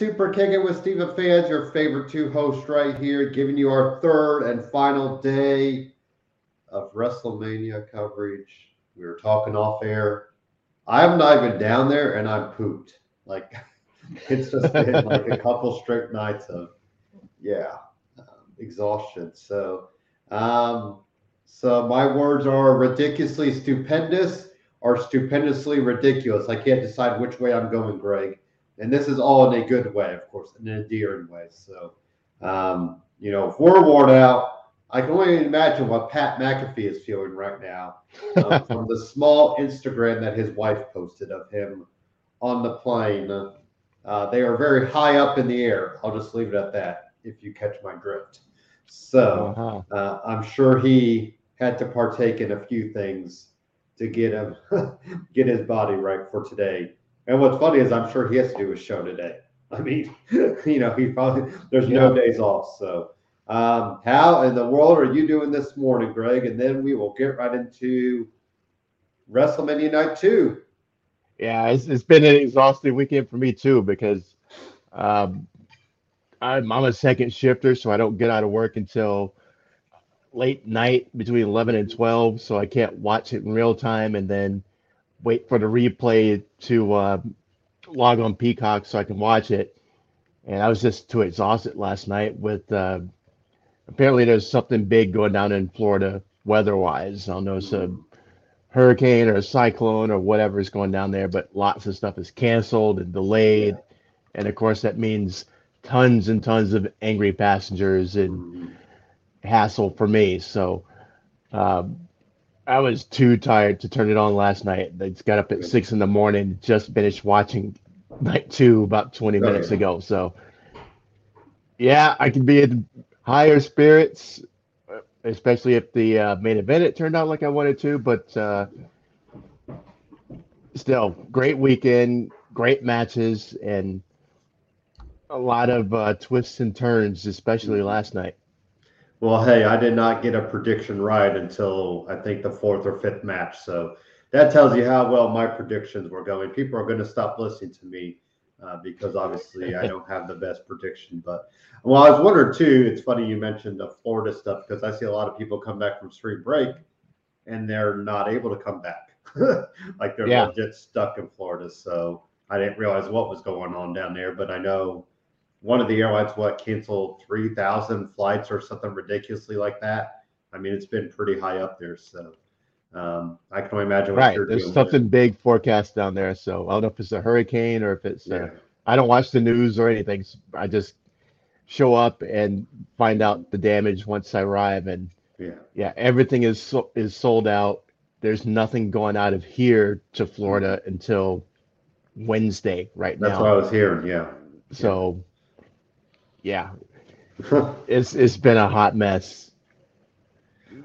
Super Kicking with Steven fans, your favorite two hosts right here, giving you our third and final day of WrestleMania coverage. We were talking off air. I'm not even down there and I'm pooped. Like it's just been like a couple straight nights of yeah, um, exhaustion. So um so my words are ridiculously stupendous or stupendously ridiculous. I can't decide which way I'm going, Greg and this is all in a good way, of course, in an endearing way. So, um, you know, if we're worn out, I can only imagine what Pat McAfee is feeling right now um, from the small Instagram that his wife posted of him on the plane. Uh, they are very high up in the air. I'll just leave it at that if you catch my drift. So uh-huh. uh, I'm sure he had to partake in a few things to get him get his body right for today. And what's funny is I'm sure he has to do a show today. I mean, you know, he probably there's yeah. no days off. So, um, how in the world are you doing this morning, Greg? And then we will get right into WrestleMania Night Two. Yeah, it's, it's been an exhausting weekend for me too because um, I'm, I'm a second shifter, so I don't get out of work until late night between 11 and 12, so I can't watch it in real time, and then wait for the replay to uh, log on Peacock so I can watch it. And I was just too exhausted last night with uh, apparently there's something big going down in Florida weather-wise. I don't know, it's a hurricane or a cyclone or whatever is going down there, but lots of stuff is canceled and delayed. And of course, that means tons and tons of angry passengers and hassle for me. So, um, I was too tired to turn it on last night. I just got up at six in the morning, just finished watching night two about 20 minutes ago. So, yeah, I can be in higher spirits, especially if the uh, main event it turned out like I wanted to. But uh, still, great weekend, great matches, and a lot of uh, twists and turns, especially last night. Well, hey, I did not get a prediction right until I think the fourth or fifth match. So that tells you how well my predictions were going. People are going to stop listening to me uh, because obviously I don't have the best prediction. But well, I was wondering too. It's funny you mentioned the Florida stuff because I see a lot of people come back from spring break and they're not able to come back. like they're yeah. legit stuck in Florida. So I didn't realize what was going on down there, but I know one of the airlines what canceled 3000 flights or something ridiculously like that? I mean it's been pretty high up there so um, i can only imagine right there's something big forecast down there so i don't know if it's a hurricane or if it's yeah. uh, i don't watch the news or anything i just show up and find out the damage once i arrive and yeah. Yeah everything is so, is sold out. There's nothing going out of here to florida until wednesday right that's now. that's what i was hearing yeah. So yeah, it's it's been a hot mess.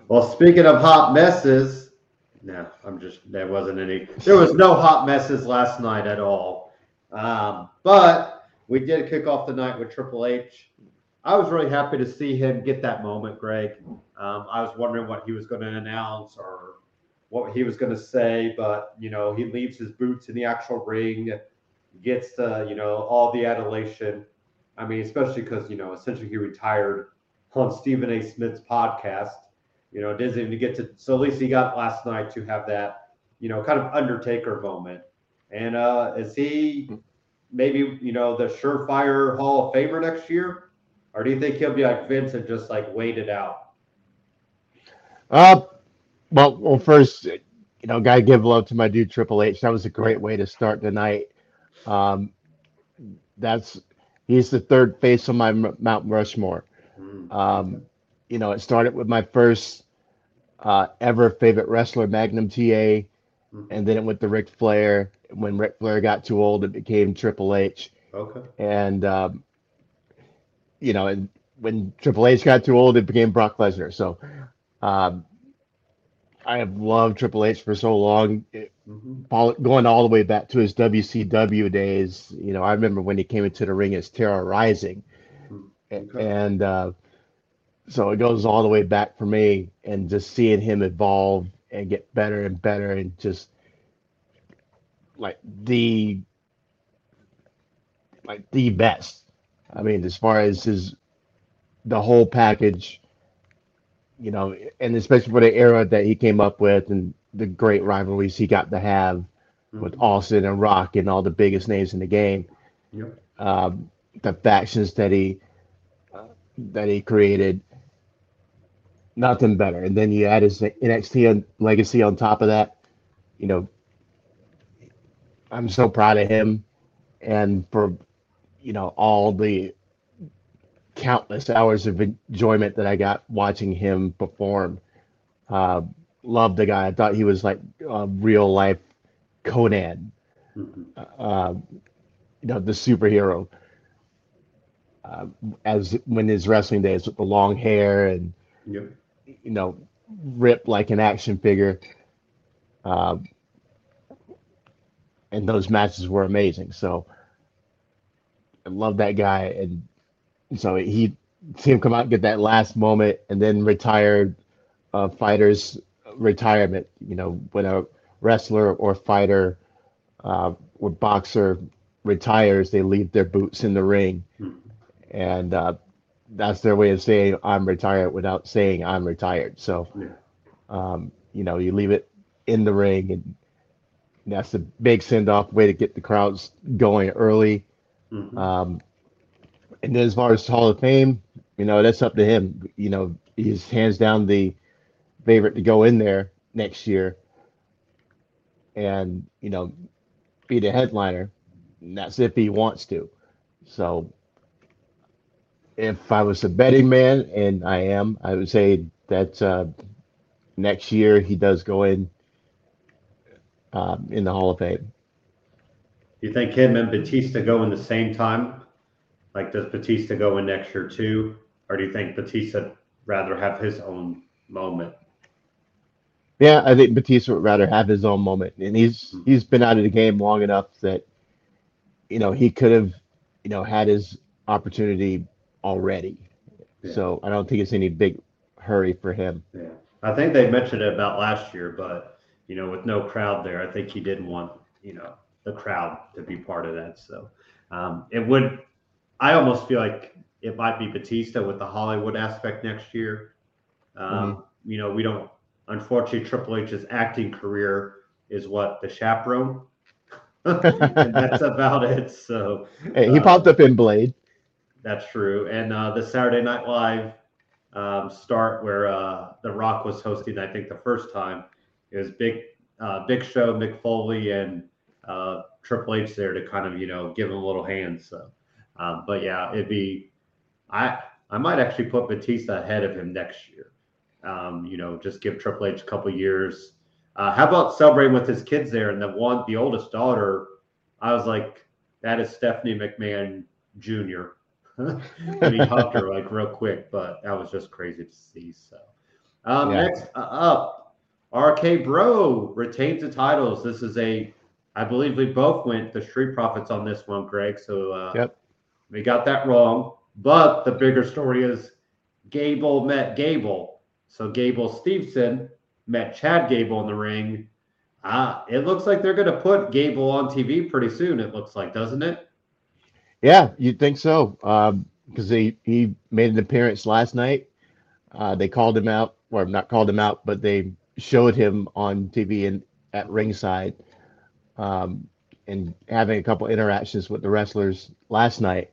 Well, speaking of hot messes, no, I'm just there wasn't any. There was no hot messes last night at all. Um, but we did kick off the night with Triple H. I was really happy to see him get that moment, Greg. Um, I was wondering what he was going to announce or what he was going to say, but you know, he leaves his boots in the actual ring, gets the you know all the adulation. I mean, especially because you know, essentially he retired on Stephen A. Smith's podcast. You know, didn't even get to. So at least he got last night to have that, you know, kind of Undertaker moment. And uh is he maybe you know the surefire Hall of Famer next year, or do you think he'll be like Vince and just like wait it out? Uh, well, well, first, you know, gotta give love to my dude Triple H. That was a great way to start the night. Um, that's he's the third face on my Mount Rushmore. Hmm. Um, you know, it started with my first uh, ever favorite wrestler, Magnum TA, hmm. and then it went to Ric Flair. When Ric Flair got too old, it became Triple H. Okay. And um, you know, and when Triple H got too old, it became Brock Lesnar. So um, I have loved Triple H for so long. It, mm-hmm. going all the way back to his WCW days. You know, I remember when he came into the ring as Terra Ryzing, mm-hmm. okay. and uh, so it goes all the way back for me. And just seeing him evolve and get better and better, and just like the like the best. I mean, as far as his the whole package, you know, and especially for the era that he came up with and the great rivalries he got to have with Mhm. Austin and Rock and all the biggest names in the game. Yep. Um, the factions that he uh, that he created, nothing better. And then you add his NXT legacy on top of that. You know, I'm so proud of him, and for you know all the countless hours of enjoyment that I got watching him perform. Uh, love the guy. I thought he was like a real life Conan Mhm. uh, you know, the superhero. Uh, as when his wrestling days with the long hair and Yep. you know, ripped like an action figure. Uh, and those matches were amazing. So I love that guy, and so he see him come out and get that last moment, and then retired uh, fighters retirement. You know, when a wrestler or fighter uh, or boxer retires, they leave their boots in the ring, and uh, that's their way of saying I'm retired without saying I'm retired. So, um, you know, you leave it in the ring, and that's a big send off way to get the crowds going early. Mhm. Um, and then as far as Hall of Fame, you know, that's up to him. You know, he's hands down the favorite to go in there next year and, you know, be the headliner. And that's if he wants to. So if I was a betting man, and I am, I would say that uh, next year he does go in um, in the Hall of Fame. You think him and Batista go in the same time? Like, does Batista go in next year too? Or do you think Batista rather have his own moment? Yeah, I think Batista would rather have his own moment, and he's he's been out of the game long enough that you know he could have you know had his opportunity already. Yeah. So I don't think it's any big hurry for him. Yeah. I think they mentioned it about last year, but you know, with no crowd there, I think he didn't want, you know, the crowd to be part of that. So um, it would I almost feel like it might be Batista with the Hollywood aspect next year. Um, You know, we don't unfortunately Triple H's acting career is what the chaperone. that's about it. So Hey, he Uh, popped up in Blade. that's true. And uh, the Saturday Night Live um, start where uh, The Rock was hosting, I think the first time, it was Big uh, Big Show, Mick Foley, and uh, Triple H there to kind of you know give him a little hand. So, um, but yeah, it'd be I I might actually put Batista ahead of him next year. Um, you know, just give Triple H a couple years. Uh, how about celebrating with his kids there? And the one, the oldest daughter, I was like, that is Stephanie McMahon Jr. and he hugged her like real quick, but that was just crazy to see. So, um, Yeah. next uh, up, RK Bro retains the titles. This is a, I believe we both went the Street Profits on this one, Greg. So, uh, Yep. We got that wrong. But the bigger story is Gable met Gable. So Gable Stevenson met Chad Gable in the ring. Uh, it looks like they're going to put Gable on TV pretty soon. It looks like, doesn't it? Yeah, you'd think so. Um, because he he made an appearance last night. Uh, they called him out, or not called him out, but they showed him on TV and at ringside, um, and having a couple interactions with the wrestlers last night.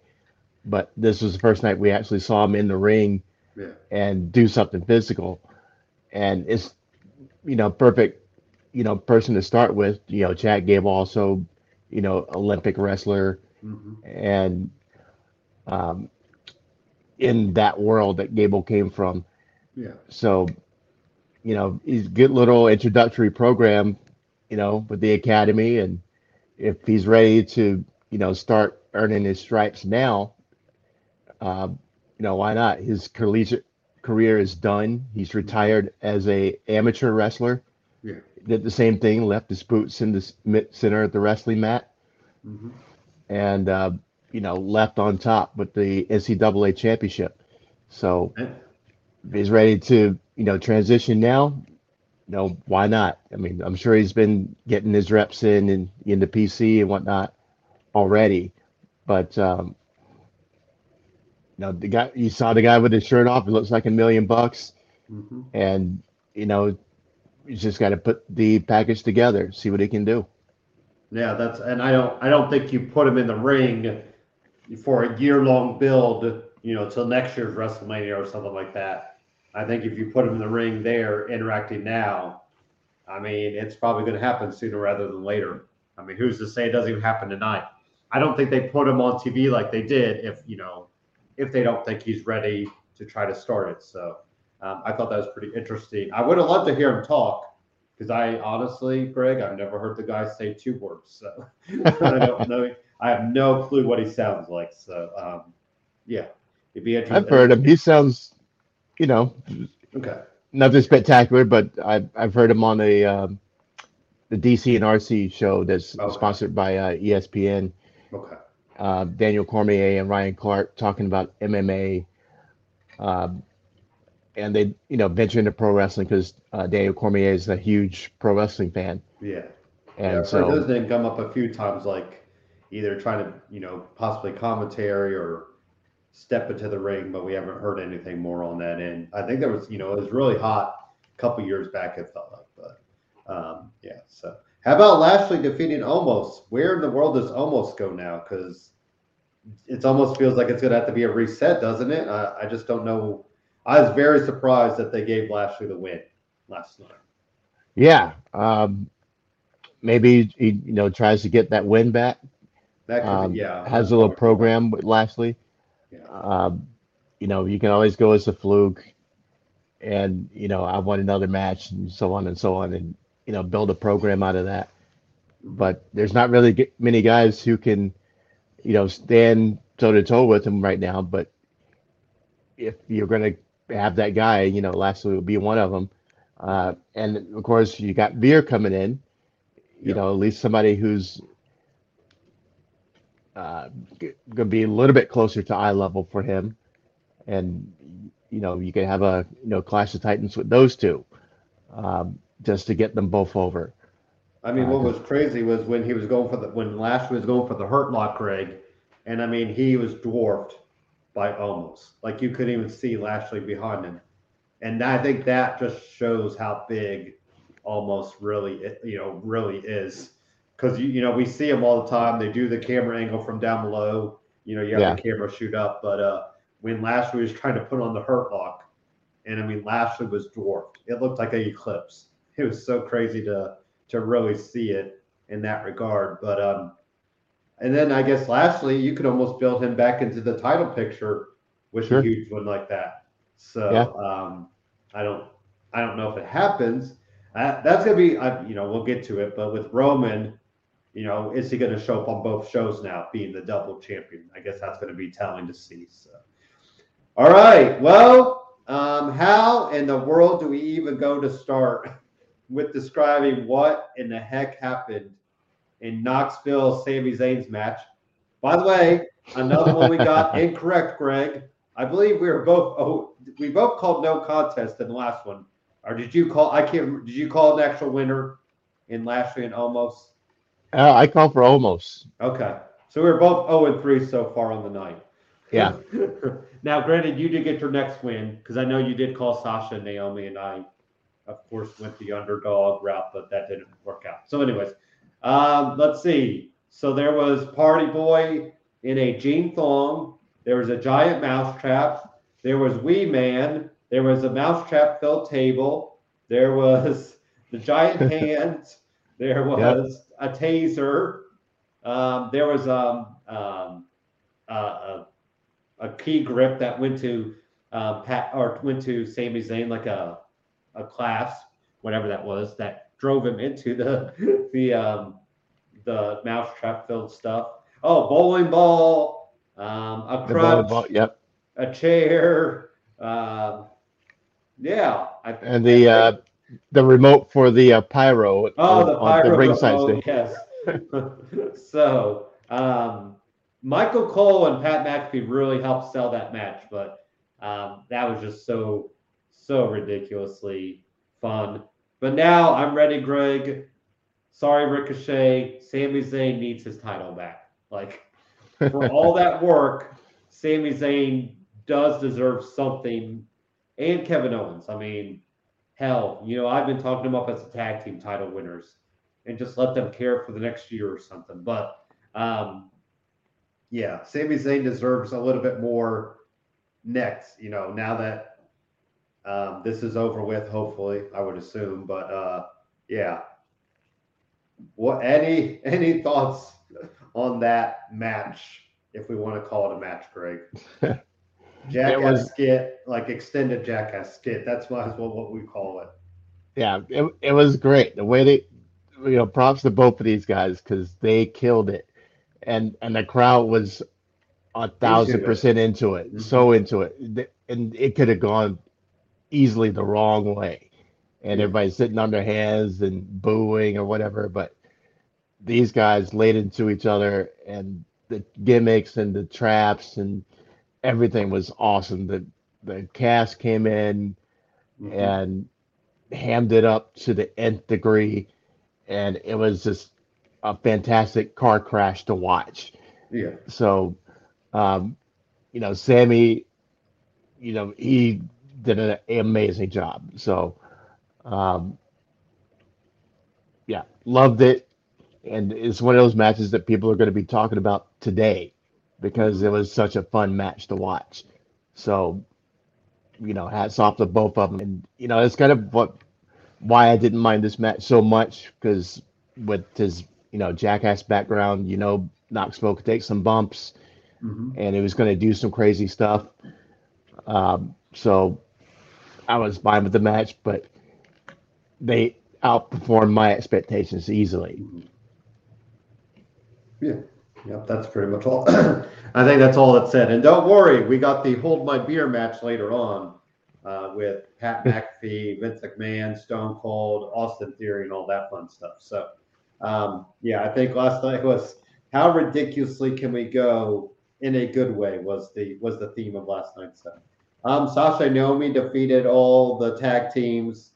But this was the first night we actually saw him in the ring Yeah. and do something physical, and it's you know perfect, you know person to start with. You know, Chad Gable also, you know, Olympic wrestler hmm and um, in that world that Gable came from. Yeah. So, you know, he's a good little introductory program, you know, with the academy, and if he's ready to, you know, start earning his stripes now, uh, you know, why not? His collegiate career is done. He's retired as a amateur wrestler. Yeah. Did the same thing, left his boots in the center of the wrestling mat hmm and uh, you know left on top with the NCAA championship. So if he's ready to you know transition now, you know why not? I mean, I'm sure he's been getting his reps in and in the PC and whatnot already, but um, know the guy you saw the guy with his shirt off. It looks like a million bucks, Mhm. and you know you just got to put the package together, see what he can do. Yeah, that's and I don't I don't think you put him in the ring for a year long build, you know, till next year's WrestleMania or something like that. I think if you put him in the ring there interacting now, I mean, it's probably going to happen sooner rather than later. I mean, who's to say it doesn't even happen tonight? I don't think they put him on TV like they did if, you know, if they don't think he's ready to try to start it. So um, I thought that was pretty interesting. I would have loved to hear him talk because I honestly, Greg, I've never heard the guy say two words. So I don't know. I have no clue what he sounds like. So um, yeah, it'd be interesting. I've heard him. He sounds, you know, Okay. nothing spectacular, but I've I've heard him on the um, the DC and RC show that's Okay. sponsored by uh, ESPN. Okay. Uh, Daniel Cormier and Ryan Clark talking about MMA, um, and they you know venture into pro wrestling because uh, Daniel Cormier is a huge pro wrestling fan, Yeah. and yeah, so those name come up a few times, like either trying to, you know, possibly commentary or step into the ring, but we haven't heard anything more on that end. I think there was, you know, it was really hot a couple years back, it felt like, but um, yeah. So, how about Lashley defeating Omos? Where in the world does Omos go now? Because it almost feels like it's going to have to be a reset, doesn't it? I, I just don't know. I was very surprised that they gave Lashley the win last night. yeah, um, maybe he you know tries to get that win back. That could Um, be, yeah. has a little program with Lashley. Yeah. Um, you know, you can always go as a fluke, and you know, I want another match, and so on and so on, and you know, build a program out of that. But there's not really many guys who can, you know, stand toe to toe with him right now. But if you're going to have that guy, you know, Lashley will be one of them. Uh, and of course, you got Veer coming in. You Yeah. know, at least somebody who's uh, g- gonna be a little bit closer to eye level for him, and you know you could have a you know clash of titans with those two, um, just to get them both over. I mean, what was crazy was when he was going for the when Lashley was going for the hurt lock, Greg, and I mean he was dwarfed by Omos like you couldn't even see Lashley behind him, and I think that just shows how big Omos really you know really is because you you know we see him all the time. They do the camera angle from down below. You know, you have Yeah. the camera shoot up, but uh, when Lashley was trying to put on the hurt lock, and I mean Lashley was dwarfed. It looked like an eclipse. It was so crazy to to really see it in that regard. But um, and then I guess lastly, you could almost build him back into the title picture with Sure. a huge one like that. So Yeah. um, I don't I don't know if it happens. Uh, that's gonna be uh, you know we'll get to it, but with Roman, you know, is he going to show up on both shows now, being the double champion? I guess that's going to be telling to see. So, all right, well, um, how in the world do we even go to start with describing what in the heck happened in Knoxville Sami Zayn's match? By the way, another one we got incorrect, Greg. I believe we were both oh we both called no contest in the last one. Or did you call I can't did you call an actual winner in Lashley and Omos? Uh, I call for Omos. Okay. So we're both 0 and 3 so far on the night. Yeah. now, granted, you did get your next win because I know you did call Sasha Naomi, and I, of course, went the underdog route, but that didn't work out. So, anyways, um, let's see. So there was Party Boy in a jean thong. There was a giant mousetrap. There was Wee Man. There was a mousetrap filled table. There was the giant hands. There was a taser. Um, there was um, um, uh, a, a key grip that went to uh, Pat or went to Sami Zayn like a a class, whatever that was, that drove him into the the um, the mousetrap filled stuff. Oh, bowling ball, um, a The crutch, volleyball, yep. a chair. Um, yeah, I, And the uh, the remote for the uh, pyro Oh, the on pyro the ringside remote, stage. yes. so, um, Michael Cole and Pat McAfee really helped sell that match, but um, that was just so, so ridiculously fun. But now I'm ready, Greg. Sorry, Ricochet. Sami Zayn needs his title back. Like, for all that work, Sami Zayn does deserve something, and Kevin Owens. I mean, hell, you know, I've been talking them up as a tag team title winners, and just let them care for the next year or something. But um, yeah, Sami Zayn deserves a little bit more next. You know, now that um, this is over with, hopefully, I would assume. But uh, yeah, what any any thoughts on that match, if we want to call it a match, Greg? Jackass was- skit, like extended jackass skit. That's as well what we call it. Yeah, it, it was great. The way they, you know, props to both of these guys because they killed it, and and the crowd was a thousand percent into it, Mhm. so into it, and it could have gone easily the wrong way, and everybody's sitting on their hands and booing or whatever. But these guys laid into each other, and the gimmicks and the traps and everything was awesome. The the cast came in Mhm. and hammed it up to the nth degree, and it was just a fantastic car crash to watch. Yeah. So, um, you know, Sammy, you know, he did an amazing job. So, um, yeah, loved it, and it's one of those matches that people are going to be talking about today because it was such a fun match to watch. So, you know, hats off to both of them, and you know, it's kind of what why I didn't mind this match so much because with his you know jackass background, you know, Knoxville could take some bumps Mhm. and he was going to do some crazy stuff. Um, so I was fine with the match, but they outperformed my expectations easily. Yeah. Yep, that's pretty much all. I think that's all it said. And don't worry, we got the Hold My Beer match later on uh, with Pat McAfee, Vince McMahon, Stone Cold, Austin Theory, and all that fun stuff. So, um, yeah, I think last night was how ridiculously can we go in a good way was the was the theme of last night's stuff. Um, Sasha Naomi defeated all the tag teams.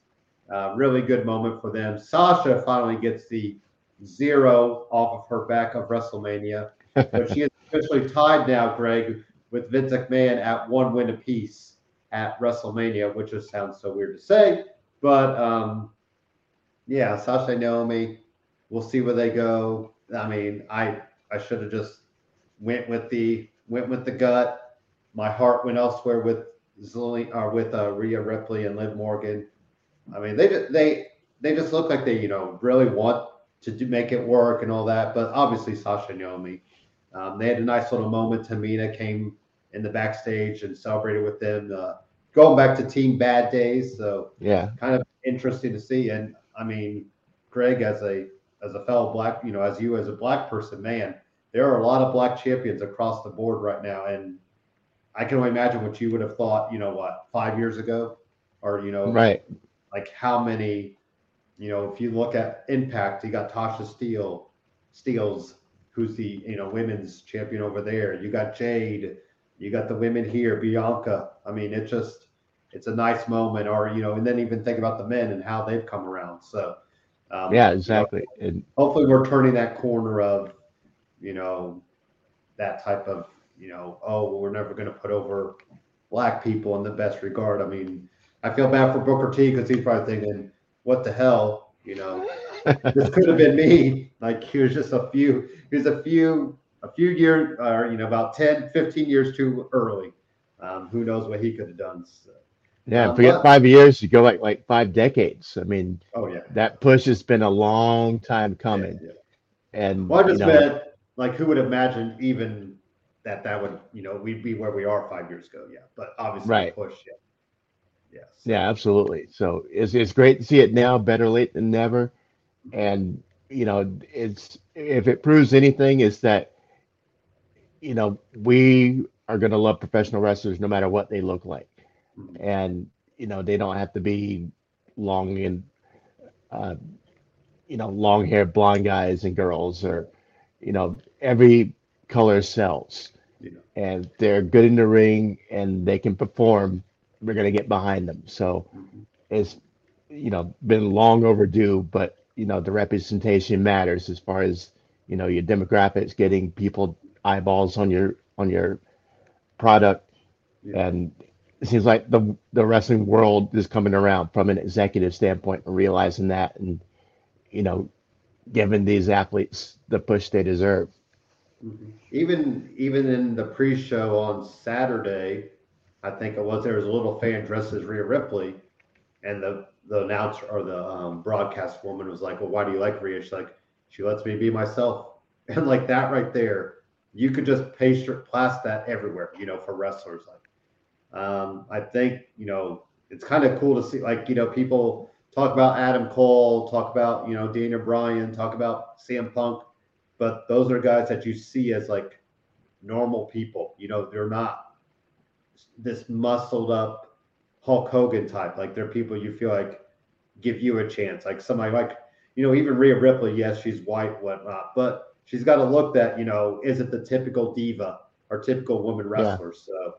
Uh, really good moment for them. Sasha finally gets the zero off of her back of WrestleMania. But she is officially tied now, Greg, with Vince McMahon at one win apiece at WrestleMania, which just sounds so weird to say. But um, yeah, Sasha Naomi, we'll see where they go. I mean, I I should have just went with the went with the gut. My heart went elsewhere with Zilli, or with uh, Rhea Ripley and Liv Morgan. I mean, they ju- they they just look like they you know really want to do, make it work and all that. But obviously, Sasha and Naomi, um, they had a nice little moment. Tamina came in the backstage and celebrated with them, uh, going back to Team Bad Days. So Yeah, kind of interesting to see. And I mean, Greg, as a as a fellow black, you know, as you as a black person, man, there are a lot of black champions across the board right now, and I can only imagine what you would have thought. You know, what five years ago, or you know, right. like how many, you know, if you look at Impact, you got Tasha Steelz, Steelz, who's the you know women's champion over there. You got Jade, you got the women here, Bianca. I mean, it just it's a nice moment, or you know, and then even think about the men and how they've come around. So, um, Yeah, you know, exactly. And hopefully, we're turning that corner of, you know, that type of, you know, oh, well, we're never going to put over black people in the best regard. I mean, I feel bad for Booker T because he's probably thinking, what the hell, you know, this could have been me. Like he was just a few, he was a few, a few years, or you know, about 10, 15 years too early. Um, who knows what he could have done? So, yeah, Um, forget but- five years, you go like like five decades. I mean, oh yeah, that push has been a long time coming. Yeah, yeah. And Well, I you know, like who would imagine even that that would you know we'd be where we are five years ago. Yeah, but obviously Right. push. Yeah. Yes. Yeah, absolutely. So it's it's great to see it now, better late than never. And you know, it's if it proves anything, is that you know we are going to love professional wrestlers no matter what they look like, Mhm. and you know they don't have to be long and uh, you know long haired blonde guys and girls, or you know every color sells. And they're good in the ring and they can perform. We're going to get behind them. So it's you know been long overdue but you know the representation matters as far as you know your demographics getting people eyeballs on your on your product, Yeah. and it seems like the the wrestling world is coming around from an executive standpoint and realizing that, and you know, giving these athletes the push they deserve. Mhm. Even even in the pre-show on Saturday, I think it was there was a little fan dressed as Rhea Ripley, and the the announcer or the um, broadcast woman was like, "Well, why do you like Rhea?" She's like, "She lets me be myself," and like that right there, you could just paste plaster that everywhere, you know, for wrestlers. Like, um, I think you know it's kind of cool to see, like you know, people talk about Adam Cole, talk about you know Daniel Bryan, talk about CM Punk but those are guys that you see as like normal people. You know, they're not this muscled up Hulk Hogan type. Like they're people you feel like give you a chance. Like somebody like, you know, even Rhea Ripley, yes, she's white, whatnot, but she's got a look that, you know, isn't the typical diva or typical woman wrestler. So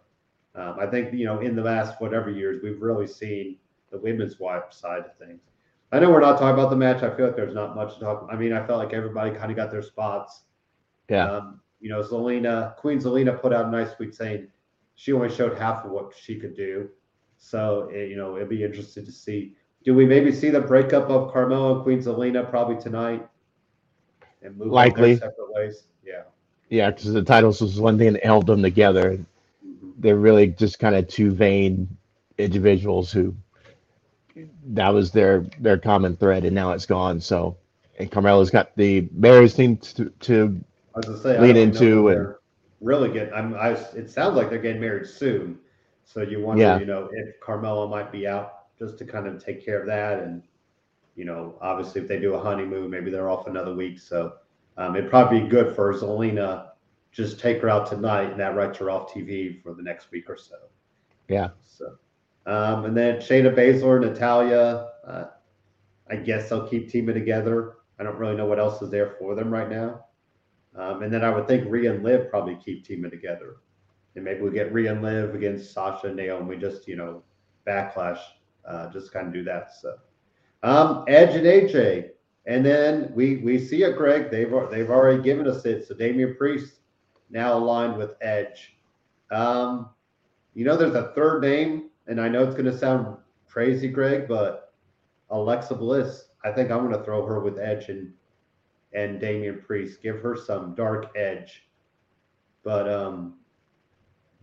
um, I think, you know, in the last whatever years, we've really seen the women's wife side of things. I know we're not talking about the match. I feel like there's not much to talk. I mean, I felt like everybody kind of got their spots. Yeah, Um, you know, Zelina, Queen Zelina put out a nice tweet saying she only showed half of what she could do. So, eh, you know, it'd be interesting to see. Do we maybe see the breakup of Carmella and Queen Zelina probably tonight? And move Likely. their separate ways? Yeah. yeah, because the titles was one thing that held them together. Mhm. They're really just kind of two vain individuals who that was their their common thread, and now it's gone. So, and Carmella's got the Bears team to, to I was gonna say, Lean into and- really get. I'm. I. It sounds like they're getting married soon, so you wonder, Yeah. you know, if Carmelo might be out just to kind of take care of that, and you know, obviously if they do a honeymoon, maybe they're off another week. So um, it'd probably be good for Zelina. Just take her out tonight, and that writes her off TV for the next week or so. yeah, So, um, and then Shayna Baszler, Natalya. Uh, I guess they'll keep teaming together. I don't really know what else is there for them right now. Um, and then I would think Rhea and Liv probably keep teaming together. And maybe we get Rhea and Liv against Sasha and Naomi, just, you know, backlash, uh, just kind of do that. So, um, Edge and AJ. And then we we see it, Greg. They've they've already given us it. So Damian Priest now aligned with Edge. Um, you know, there's a third name, and I know it's going to sound crazy, Greg, but Alexa Bliss. I think I'm going to throw her with Edge and and Damian Priest. Give her some dark edge. But um,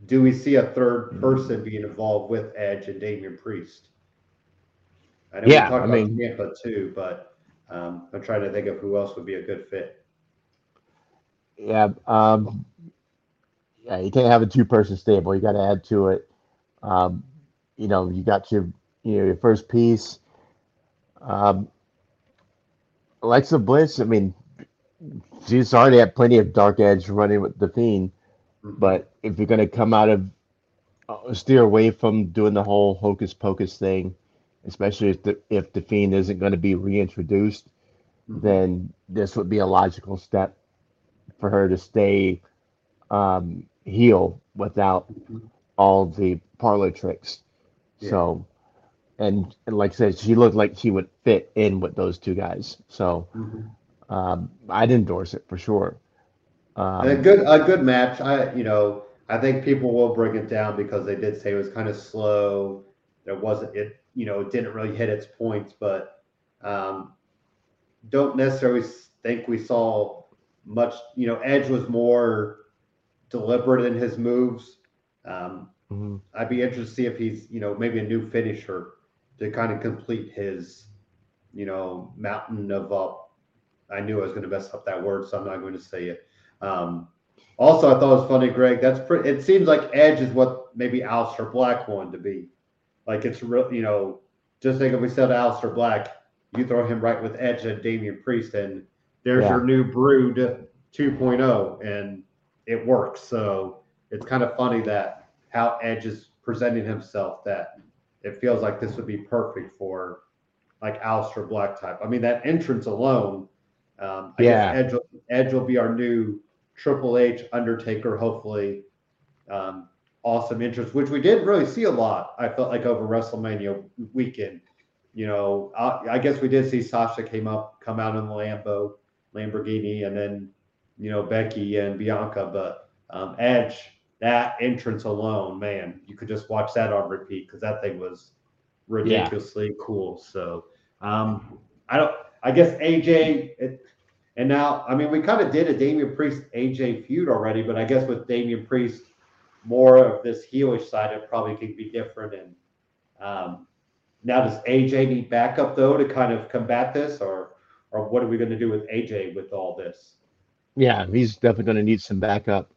do we see a third person being involved with Edge and Damian Priest? I know Yeah, we talked I about mean- Tampa too, but um, I'm trying to think of who else would be a good fit. yeah. Um, yeah, you can't have a two-person stable. You got to add to it. Um, you know, you got your you know your first piece. Um, Alexa Bliss. I mean, she's already had plenty of dark edge running with the Fiend. Mhm. But if you're going to come out of uh, steer away from doing the whole hocus pocus thing, especially if the if the fiend isn't going to be reintroduced, Mhm. then this would be a logical step for her to stay um, heel without Mhm. all the parlor tricks. Yeah. So, and, and like I said, she looked like she would fit in with those two guys. So Mhm. um, I'd endorse it for sure. Um, a good a good match. I you know I think people will bring it down because they did say it was kind of slow. There wasn't it you know it didn't really hit its points, but um, don't necessarily think we saw much. You know, Edge was more deliberate in his moves. Um, mhm. I'd be interested to see if he's, you know, maybe a new finisher to kind of complete his, you know, mountain of up. I knew I was going to mess up that word, so I'm not going to say it. Um, also, I thought it was funny, Greg. That's pretty. It seems like Edge is what maybe Aleister Black wanted to be. Like it's real, you know. Just think if we said Aleister Black, you throw him right with Edge and Damian Priest, and there's Yeah. your new Brood 2.0, and it works. So it's kind of funny that how Edge is presenting himself that it feels like this would be perfect for like Aleister Black type. I mean, that entrance alone, um, I Yeah. guess Edge, will- Edge will be our new Triple H Undertaker, hopefully. Um, awesome entrance, which we didn't really see a lot. I felt like over WrestleMania weekend. You know, I, I guess we did see Sasha came up, come out in the Lambo, Lamborghini, and then you know, Becky and Bianca, but um, Edge, that entrance alone, man, you could just watch that on repeat because that thing was ridiculously yeah. cool. So um, I don't, I guess AJ, it, and now, I mean, we kind of did a Damian Priest AJ feud already, but I guess with Damian Priest, more of this heelish side, it probably could be different. And um, now, does AJ need backup though to kind of combat this, or or what are we going to do with AJ with all this? Yeah, he's definitely going to need some backup.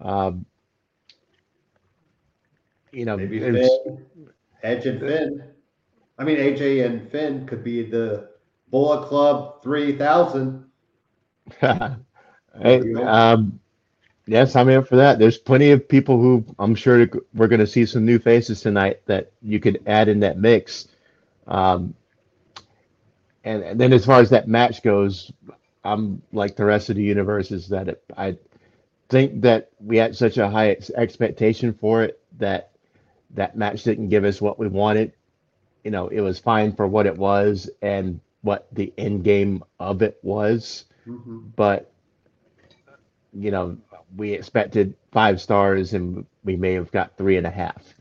Um, you know, maybe Finn, Edge and Finn. I mean, AJ and Finn could be the Bullet Club 3000. hey, um, yes, I'm in for that. There's plenty of people who I'm sure we're going to see some new faces tonight that you could add in that mix. Um, and, and then as far as that match goes, I'm like the rest of the universe is that it, I think that we had such a high ex- expectation for it that that match didn't give us what we wanted. You know, it was fine for what it was and what the end game of it was, mm-hmm. but you know, we expected five stars and we may have got three and a half.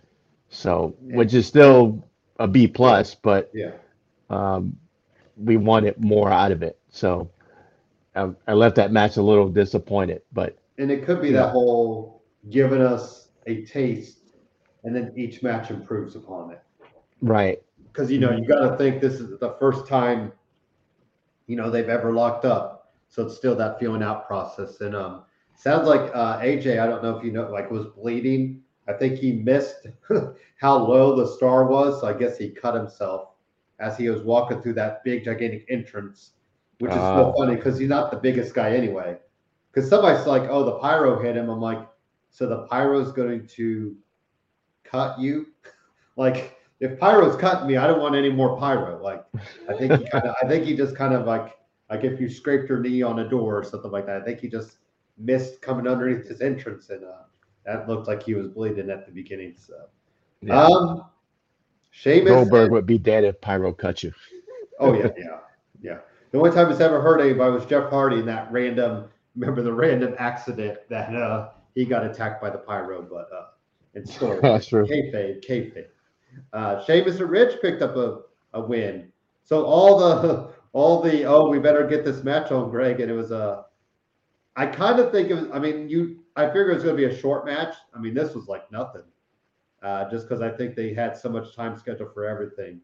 So, which is still a B plus, but yeah, um, we wanted more out of it. So, I, I, left that match a little disappointed, but and it could be that whole giving us a taste, and then each match improves upon it. Right. Because you know you got to think this is the first time, you know, they've ever locked up, so it's still that feeling out process. And um, sounds like uh, AJ. I don't know if you know, like was bleeding. I think he missed how low the star was, so I guess he cut himself as he was walking through that big gigantic entrance which is uh, so funny because he's not the biggest guy anyway. Because somebody's like, "Oh, the pyro hit him." I'm like, "So the pyro's going to cut you?" like, if pyro's cutting me, I don't want any more pyro. Like, I think he kind of, I think he just kind of like, like if you scraped your knee on a door or something like that. I think he just missed coming underneath his entrance, and uh, that looked like he was bleeding at the beginning. So, yeah. um, Sheamus Goldberg would be dead if pyro cut you. oh yeah, yeah, yeah. The only time it's ever hurt anybody was Jeff Hardy in that random, remember the random accident that uh, he got attacked by the pyro, but uh, in story. That's true. Kayfabe, kayfabe. Uh, Sheamus and Ridge picked up a, a win. So all the all the oh we better get this match on Greg, and it was a. I kind of think it was. I mean, you. I figured it was going to be a short match. I mean, this was like nothing, uh, just because I think they had so much time scheduled for everything.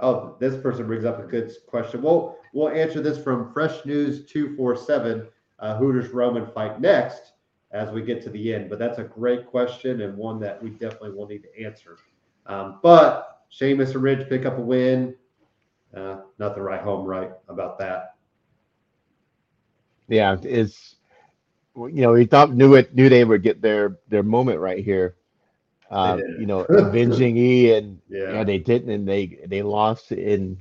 Oh, this person brings up a good question. Well, we'll answer this from Fresh News 247. Uh, Hooters Roman fight next as we get to the end. But that's a great question and one that we definitely will need to answer. Um, but Sheamus and Ridge pick up a win. Uh, nothing right home right about that. Yeah, it's you know we thought knew it knew they would get their their moment right here, uh, you know, avenging E, and yeah. You know, they didn't, and they they lost in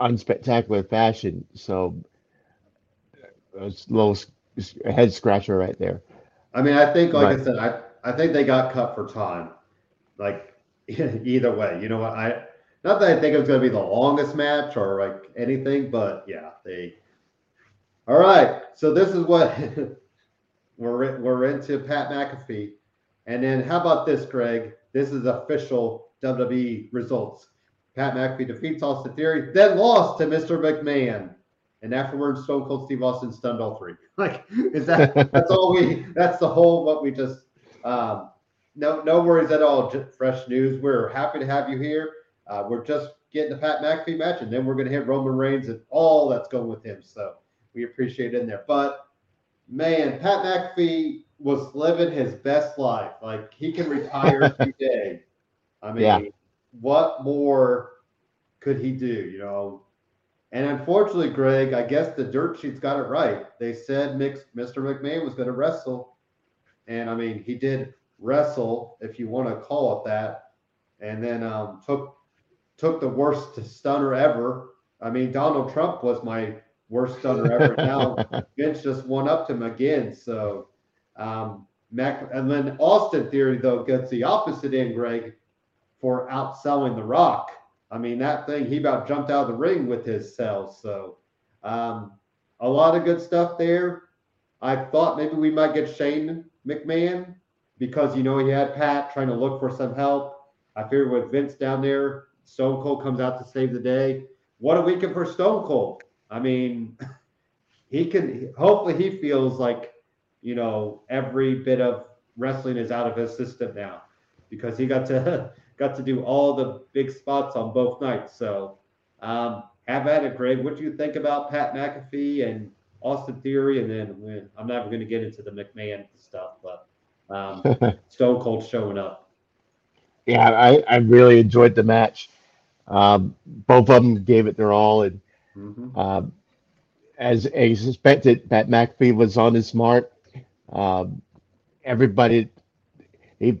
unspectacular fashion. So it's a little head scratcher right there. I mean, I think, like I said, I I think they got cut for time. Like either way, you know what? I not that I think it was going to be the longest match or like anything, but yeah, they. All right, so this is what we're we're into Pat McAfee. And then how about this, Greg? This is official WWE results. Pat McAfee defeats Austin Theory, then lost to Mr. McMahon. And afterwards, Stone Cold Steve Austin stunned all three. Like, is that that's all we that's the whole what we just um no no worries at all. Just fresh news. We're happy to have you here. Uh, we're just getting the Pat McAfee match, and then we're gonna hit Roman Reigns and all that's going with him. So we appreciate it in there. But man, Pat McAfee was living his best life. Like he can retire today. I mean, yeah. what more could he do? You know. And unfortunately, Greg, I guess the dirt sheets got it right. They said Mr. McMahon was going to wrestle, and I mean, he did wrestle, if you want to call it that, and then um, took took the worst stunner ever. I mean, Donald Trump was my worst stunner ever. now Vince just won up to him again. So um, Mac, and then Austin Theory though gets the opposite end, Greg, for outselling The Rock. I mean that thing he about jumped out of the ring with his cells. So um, a lot of good stuff there. I thought maybe we might get Shane McMahon because you know he had Pat trying to look for some help. I figured with Vince down there, Stone Cold comes out to save the day. What a weekend for Stone Cold. I mean, he can hopefully he feels like you know every bit of wrestling is out of his system now because he got to got to do all the big spots on both nights. So um, have at it, Greg. What do you think about Pat McAfee and Austin Theory? And then I'm never going to get into the McMahon stuff, but um, Stone Cold showing up. Yeah, I, I really enjoyed the match. Um, both of them gave it their all, and mm-hmm. um, as I suspected, Pat McAfee was on his mark. Um, everybody, he, uh,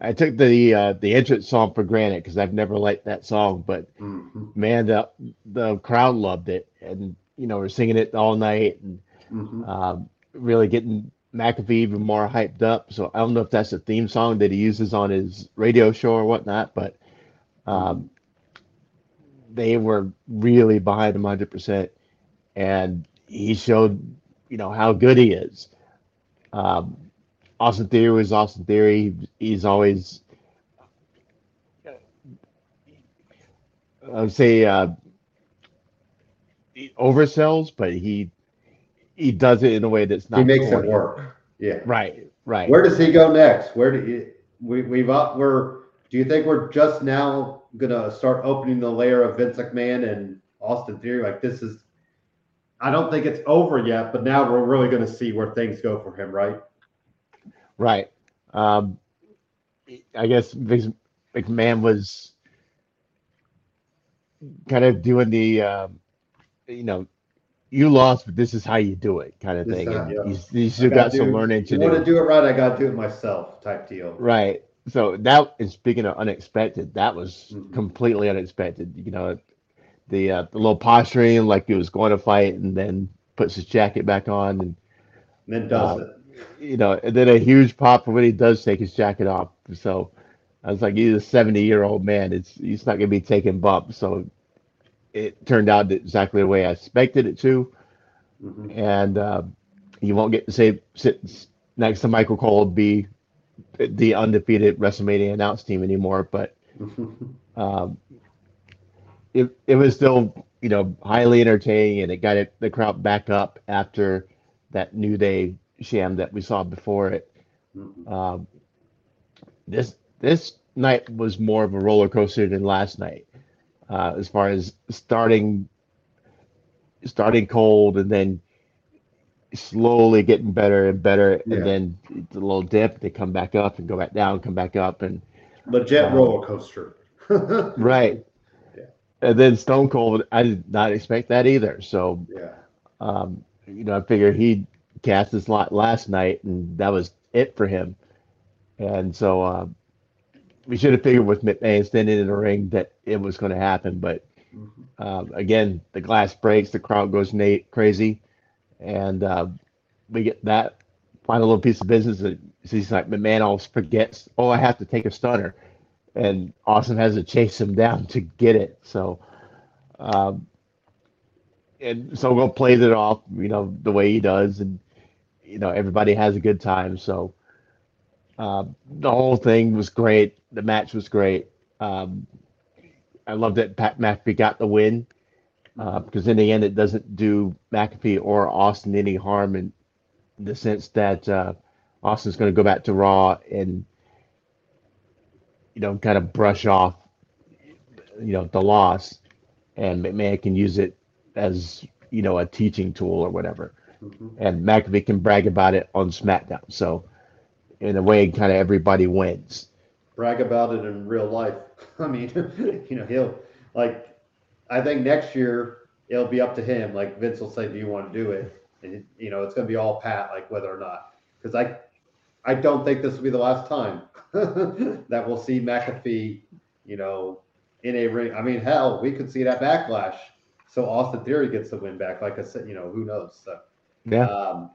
I took the uh, the entrance song for granted because I've never liked that song, but mm-hmm. man, the the crowd loved it, and you know we're singing it all night, and mm-hmm. um, really getting McAfee even more hyped up. So I don't know if that's a theme song that he uses on his radio show or whatnot, but um, they were really behind him 100%. And he showed, you know, how good he is. Um, Austin Theory was Austin Theory. He's always, I would say, uh, he oversells, but he he does it in a way that's not. He makes corny. it work. Yeah. Right. Right. Where does he go next? Where do you, we we've up we're do you think we're just now gonna start opening the layer of Vince McMahon and Austin Theory? Like this is I don't think it's over yet, but now we're really gonna see where things go for him, right? Right. Um I guess Vince McMahon was kind of doing the um, you know you lost, but this is how you do it, kind of this thing. Time, yeah. you, you still got some learning to do. You want to do it right, I got to do it myself, type deal. Right. So that, and speaking of unexpected, that was mm-hmm. completely unexpected. You know, the uh, the little posturing, like he was going to fight, and then puts his jacket back on, and, and then does uh, it. You know, and then a huge pop when he does take his jacket off. So I was like, he's a seventy year old man. It's he's not gonna be taking bumps. So it turned out exactly the way I expected it to. Mm-hmm. And uh, you won't get to say sit next to Michael Cole be the undefeated WrestleMania announce team anymore, but um, it it was still you know highly entertaining, and it got it, the crowd back up after that New Day sham that we saw before it. Mm-hmm. Um, this this night was more of a roller coaster than last night uh, as far as starting starting cold and then slowly getting better and better yeah. and then the little dip they come back up and go back down come back up and legit um, roller coaster right yeah. and then stone cold i did not expect that either so yeah um, you know i figured he cast his lot last night and that was it for him and so uh, we should have figured with McMahon standing in the ring that it was going to happen. But mm-hmm. um, again, the glass breaks, the crowd goes Nate crazy, and uh, we get that final little piece of business. That he's like McMahon always forgets. Oh, I have to take a stunner, and Austin has to chase him down to get it. So. Um, and so we'll play it off, you know, the way he does, and you know everybody has a good time. So uh, the whole thing was great. The match was great. Um, I love that Pat McAfee got the win uh, because in the end, it doesn't do McAfee or Austin any harm in the sense that uh, Austin's going to go back to Raw and you know kind of brush off you know the loss, and McMahon can use it as you know a teaching tool or whatever, mm-hmm. and McAfee can brag about it on SmackDown. So in a way, kind of everybody wins. Brag about it in real life. I mean, you know, he'll like. I think next year it'll be up to him. Like Vince will say, "Do you want to do it?" And you know, it's going to be all Pat, like whether or not. Because I, I don't think this will be the last time that we'll see McAfee, you know, in a ring. I mean, hell, we could see that backlash. So Austin Theory gets the win back. Like I said, you know, who knows? So, yeah, um,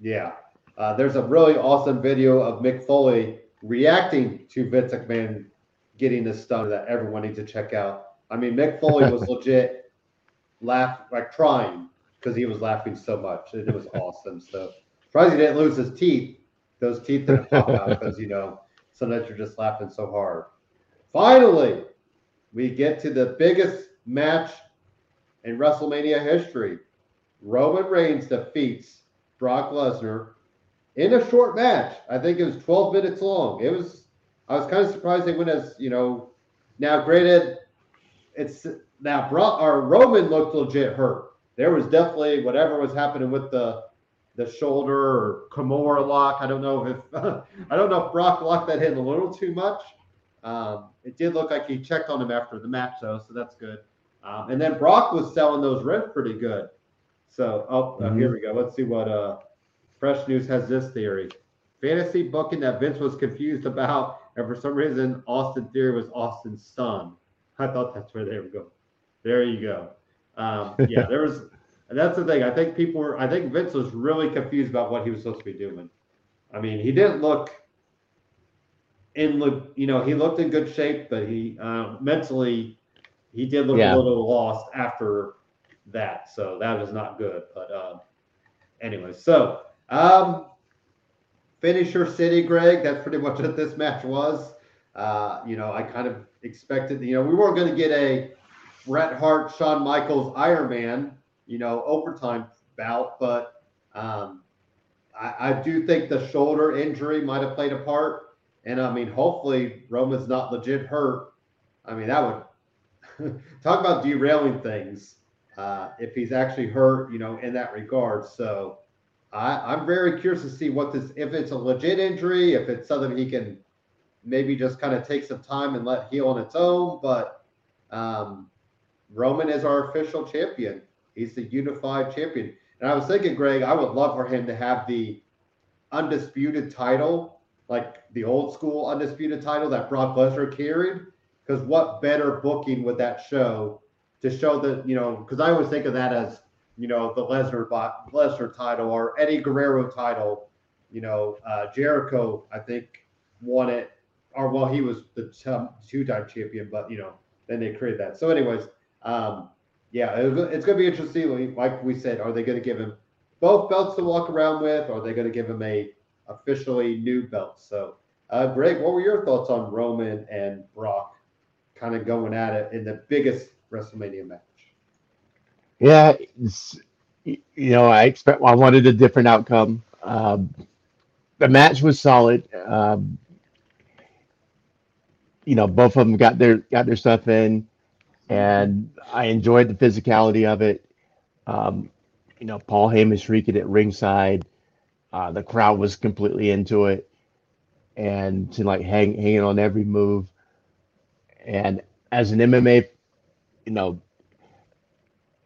yeah. Uh, there's a really awesome video of Mick Foley reacting to Vince McMahon getting this done that everyone needs to check out. I mean, Mick Foley was legit laugh like crying because he was laughing so much. It, it was awesome. So surprised he didn't lose his teeth. Those teeth didn't pop out because you know sometimes you're just laughing so hard. Finally, we get to the biggest match in WrestleMania history. Roman Reigns defeats Brock Lesnar in a short match. I think it was 12 minutes long. It was I was kind of surprised they went as, you know, now granted it's now Brock or Roman looked legit hurt. There was definitely whatever was happening with the the shoulder or Kimura lock. I don't know if I don't know if Brock locked that in a little too much. Um, it did look like he checked on him after the match though, so that's good. Um, and then Brock was selling those rents pretty good. So, oh, uh, here we go. Let's see what uh, Fresh News has this theory. Fantasy booking that Vince was confused about, and for some reason, Austin Theory was Austin's son. I thought that's where they were going. There you go. Um, yeah, there was. And that's the thing. I think people were. I think Vince was really confused about what he was supposed to be doing. I mean, he didn't look in look. You know, he looked in good shape, but he uh, mentally he did look Yeah. a little lost after that. So that was not good. But uh, anyway, so um, finisher city, Greg. That's pretty much what this match was. Uh, you know, I kind of expected. You know, we weren't going to get a Bret Hart, Shawn Michaels, Iron Man, you know, overtime bout, but um, I, I do think the shoulder injury might have played a part. And I mean, hopefully Roman's not legit hurt. I mean, that would talk about derailing things uh, if he's actually hurt, you know, in that regard. So I, I'm very curious to see what this, if it's a legit injury, if it's something he can maybe just kind of take some time and let heal on its own. But um, Roman is our official champion. He's the unified champion. And I was thinking, Greg, I would love for him to have the undisputed title, like the old school undisputed title that Brock Lesnar carried. Because what better booking would that show to show that, you know, because I always think of that as, you know, the Lesnar Lesnar title or Eddie Guerrero title. You know, uh, Jericho, I think, won it, or well, he was the two time champion, but, you know, then they created that. So, anyways, um, yeah, it's going to be interesting. Like we said, are they going to give him both belts to walk around with, or are they going to give him a officially new belt? So, uh, Greg, what were your thoughts on Roman and Brock kind of going at it in the biggest WrestleMania match? Yeah, you know, I expect. I wanted a different outcome. Um, the match was solid. Um, you know, both of them got their got their stuff in, and I enjoyed the physicality of it. Um, you know, Paul Heyman shrieking at ringside. Uh, the crowd was completely into it, and to like hang hanging on every move. And as an MMA, you know,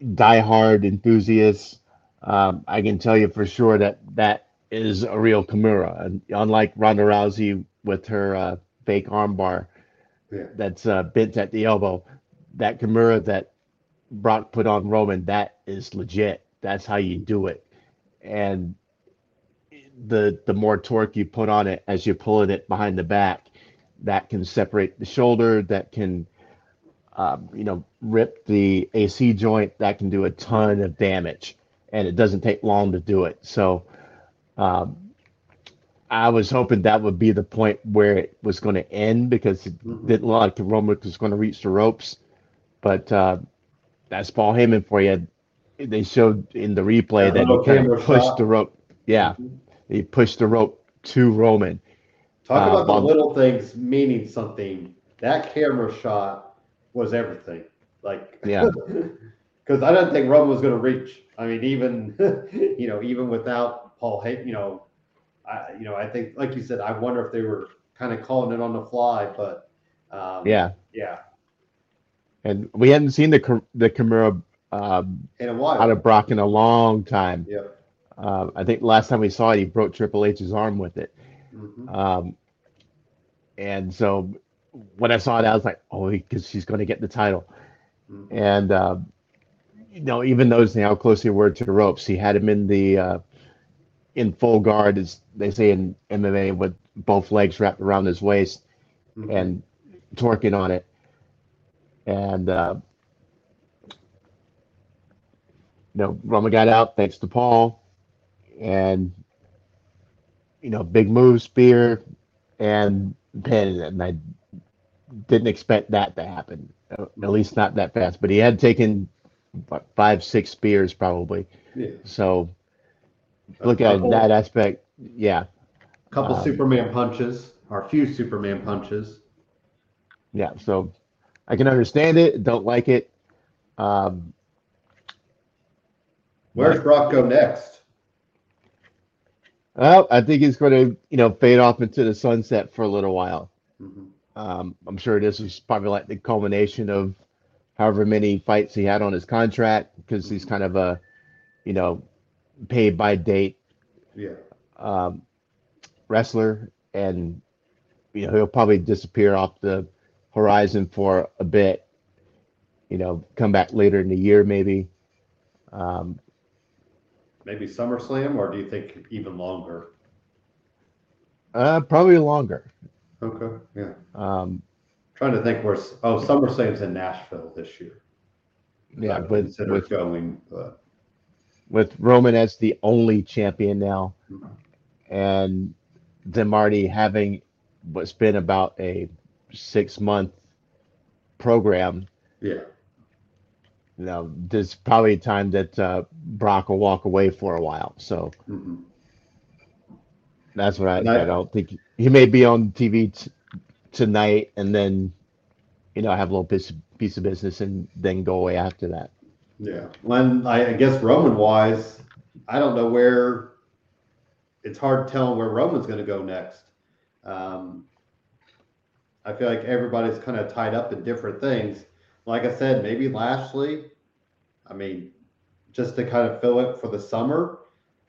diehard enthusiasts, um, I can tell you for sure that that is a real Kimura. And unlike Ronda Rousey with her uh, fake armbar Yeah. that's uh, bent at the elbow, that Kimura that Brock put on Roman, that is legit. That's how you do it. And the the more torque you put on it as you're pulling it behind the back, that can separate the shoulder, that can um, you know, rip the AC joint, that can do a ton of damage, and it doesn't take long to do it. So, um, I was hoping that would be the point where it was going to end because it Mhm. didn't look like Roman was going to reach the ropes. But uh, that's Paul Heyman for you. They showed in the replay that he kind of pushed shot. the rope. Yeah, he pushed the rope to Roman. Talk Uh, about the little things meaning something. That camera shot was everything. Like, Yeah. because I didn't think Roman was going to reach. I mean, even you know, even without Paul Hay, you know, I you know, I think like you said, I wonder if they were kind of calling it on the fly, but um, Yeah, yeah, and we hadn't seen the the Kimura um, in a while. out of Brock in a long time. yeah. Uh, I think last time we saw it, he broke Triple H's arm with it. Mhm. Um, and so when I saw it, I was like, oh, because she's going to get the title. Mhm. And, uh, you know, even noticing how close they were to the ropes, he had him in the, uh, in full guard, as they say in MMA, with both legs wrapped around his waist Mhm. and torquing on it. And, uh, know, Roman got out thanks to Paul, and you know, big move, spear, and pin, and I didn't expect that to happen. uh, At least not that fast. But he had taken what, five, six spears probably. Yeah. So look at that aspect. Yeah, A Couple Um, Superman punches, or a few Superman punches. yeah. So I can understand it. Don't like it. Um, Where's Brock go next? well, I think he's going to, you know, fade off into the sunset for a little while. Mhm. Um, I'm sure this was probably like the culmination of however many fights he had on his contract because he's kind of a, you know, paid by date Yeah. um, wrestler, and you know he'll probably disappear off the horizon for a bit. You know, come back later in the year maybe. Um, Maybe SummerSlam, or do you think even longer? uh, probably longer. Okay. Yeah. Um, Trying to think where. s- Oh, SummerSlam's in Nashville this year. yeah, I with considered with going, but with Roman as the only champion now, Mhm. and them already having what's been about a six month program. yeah. You know, there's probably a time that uh, Brock will walk away for a while. So Mhm. that's what I, And I- I don't think he may be on TV t- tonight and then, you know, have a little piece piece of business and then go away after that. Yeah. When I, I guess Roman wise, I don't know where. It's hard telling where Roman's going to go next. Um, I feel like everybody's kind of tied up in different things. Like I said, maybe Lashley. I mean, just to kind of fill it for the summer.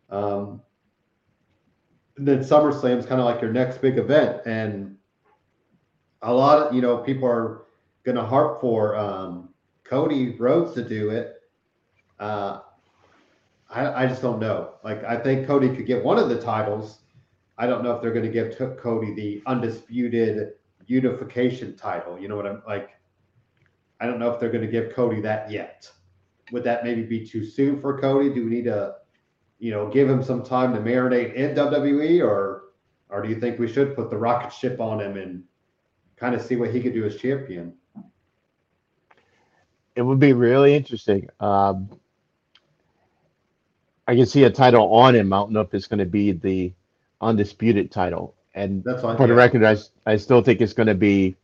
Um, and then SummerSlam's kind of like your next big event, and a lot of you know people are going to harp for um, Cody Rhodes to do it. Uh, I, I just don't know. Like, I think Cody could get one of the titles. I don't know if they're going to give to Cody the undisputed unification title. You know what I'm like? I don't know if they're going to give Cody that yet. Would that maybe be too soon for Cody? Do we need to, you know, give him some time to marinate in WWE, or, or do you think we should put the rocket ship on him and kind of see what he could do as champion? It would be really interesting. Um, I can see a title on him. I don't know if it's going to be the undisputed title. And That's for the record, I still think it's going to be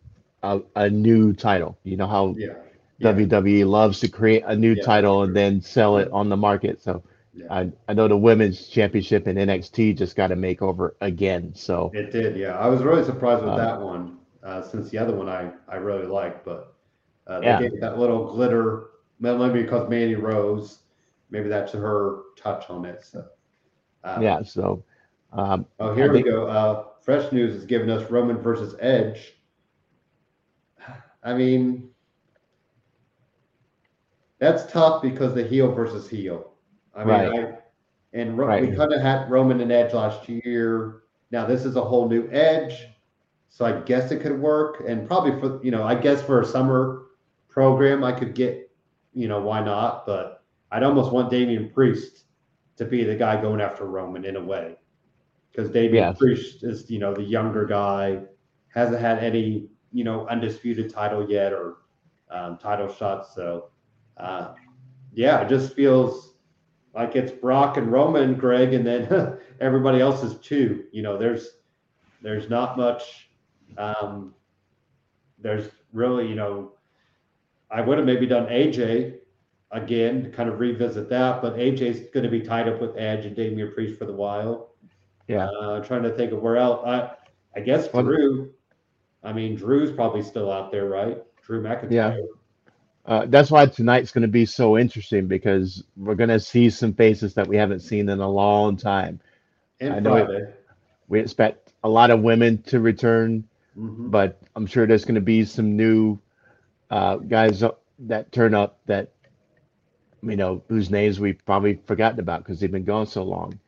a, a new title. You know how Yeah. Yeah. WWE loves to create a new Yeah, title and then sell it on the market. So Yeah. I, I know the women's championship in NXT just got a makeover again. So It did, yeah. I was really surprised with Um, that one, uh, since the other one I, I really liked, but uh, they Yeah. gave it that little glitter, maybe because Mandy Rose, maybe that's her touch on it. So, uh, yeah, so um, Oh, here I we think- go. Uh, Fresh News is giving us Roman versus Edge. I mean, that's tough because the heel versus heel. I mean, Right. I, and Ro- Right. we kind of had Roman and Edge last year. Now this is a whole new Edge, so I guess it could work. And probably for you know, I guess for a summer program, I could get, you know, why not? But I'd almost want Damian Priest to be the guy going after Roman in a way, because Damian Yes. Priest is you know the younger guy, hasn't had any you know undisputed title yet or um, title shots. So uh, yeah, it just feels like it's Brock and Roman, Greg, and then everybody else is two. You know, there's there's not much. Um, there's really, you know, I would have maybe done AJ again to kind of revisit that, but AJ's going to be tied up with Edge and Damian Priest for the while. Yeah. Uh, trying to think of where else. I I guess Well- Drew. I mean, Drew's probably still out there, right? Drew McIntyre. Yeah. Uh, that's why tonight's going to be so interesting because we're going to see some faces that we haven't seen in a long time. And I know it- We expect a lot of women to return, Mhm. but I'm sure there's going to be some new uh, guys that turn up that you know whose names we've probably forgotten about because they've been gone so long,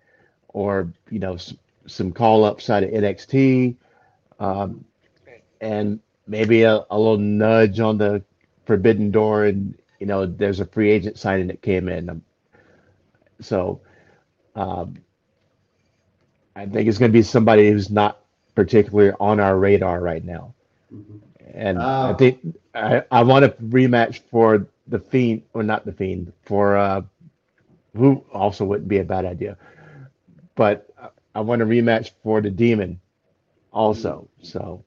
or you know s- some call ups out of NXT, um, and maybe a, a little nudge on the forbidden door, and you know there's a free agent signing that came in. Um, So um, I think it's going to be somebody who's not particularly on our radar right now. Mhm. And Ah. I think I, I want a rematch for the Fiend, or not the Fiend, for uh, who also wouldn't be a bad idea. But I- I want a rematch for the Demon also. So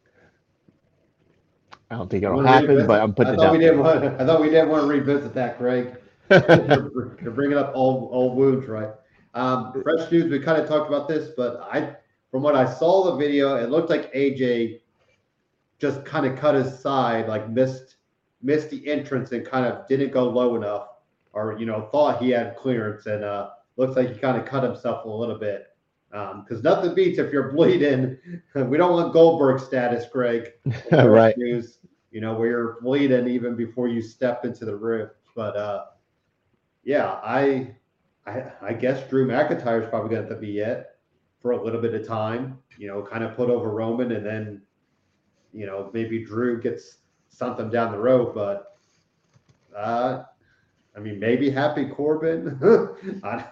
I don't think it'll Wanna happen, revisit- but I'm putting I it thought down. we didn't want. I thought we didn't want to revisit that, Craig. you're, you're bringing up old old wounds, right? Um, fresh news. We kind of talked about this, but I, from what I saw the video, it looked like AJ just kind of cut his side, like missed missed the entrance and kind of didn't go low enough, or you know thought he had clearance, and uh, looks like he kind of cut himself a little bit. Because nothing beats if you're bleeding. we don't want Goldberg status, Greg. right. News, you know, where you're bleeding even before you step into the ring. But uh, yeah, I, I, I guess Drew McIntyre's probably going to be it for a little bit of time. You know, kind of put over Roman, and then, you know, maybe Drew gets something down the road. But, uh, I mean, maybe Happy Corbin. I,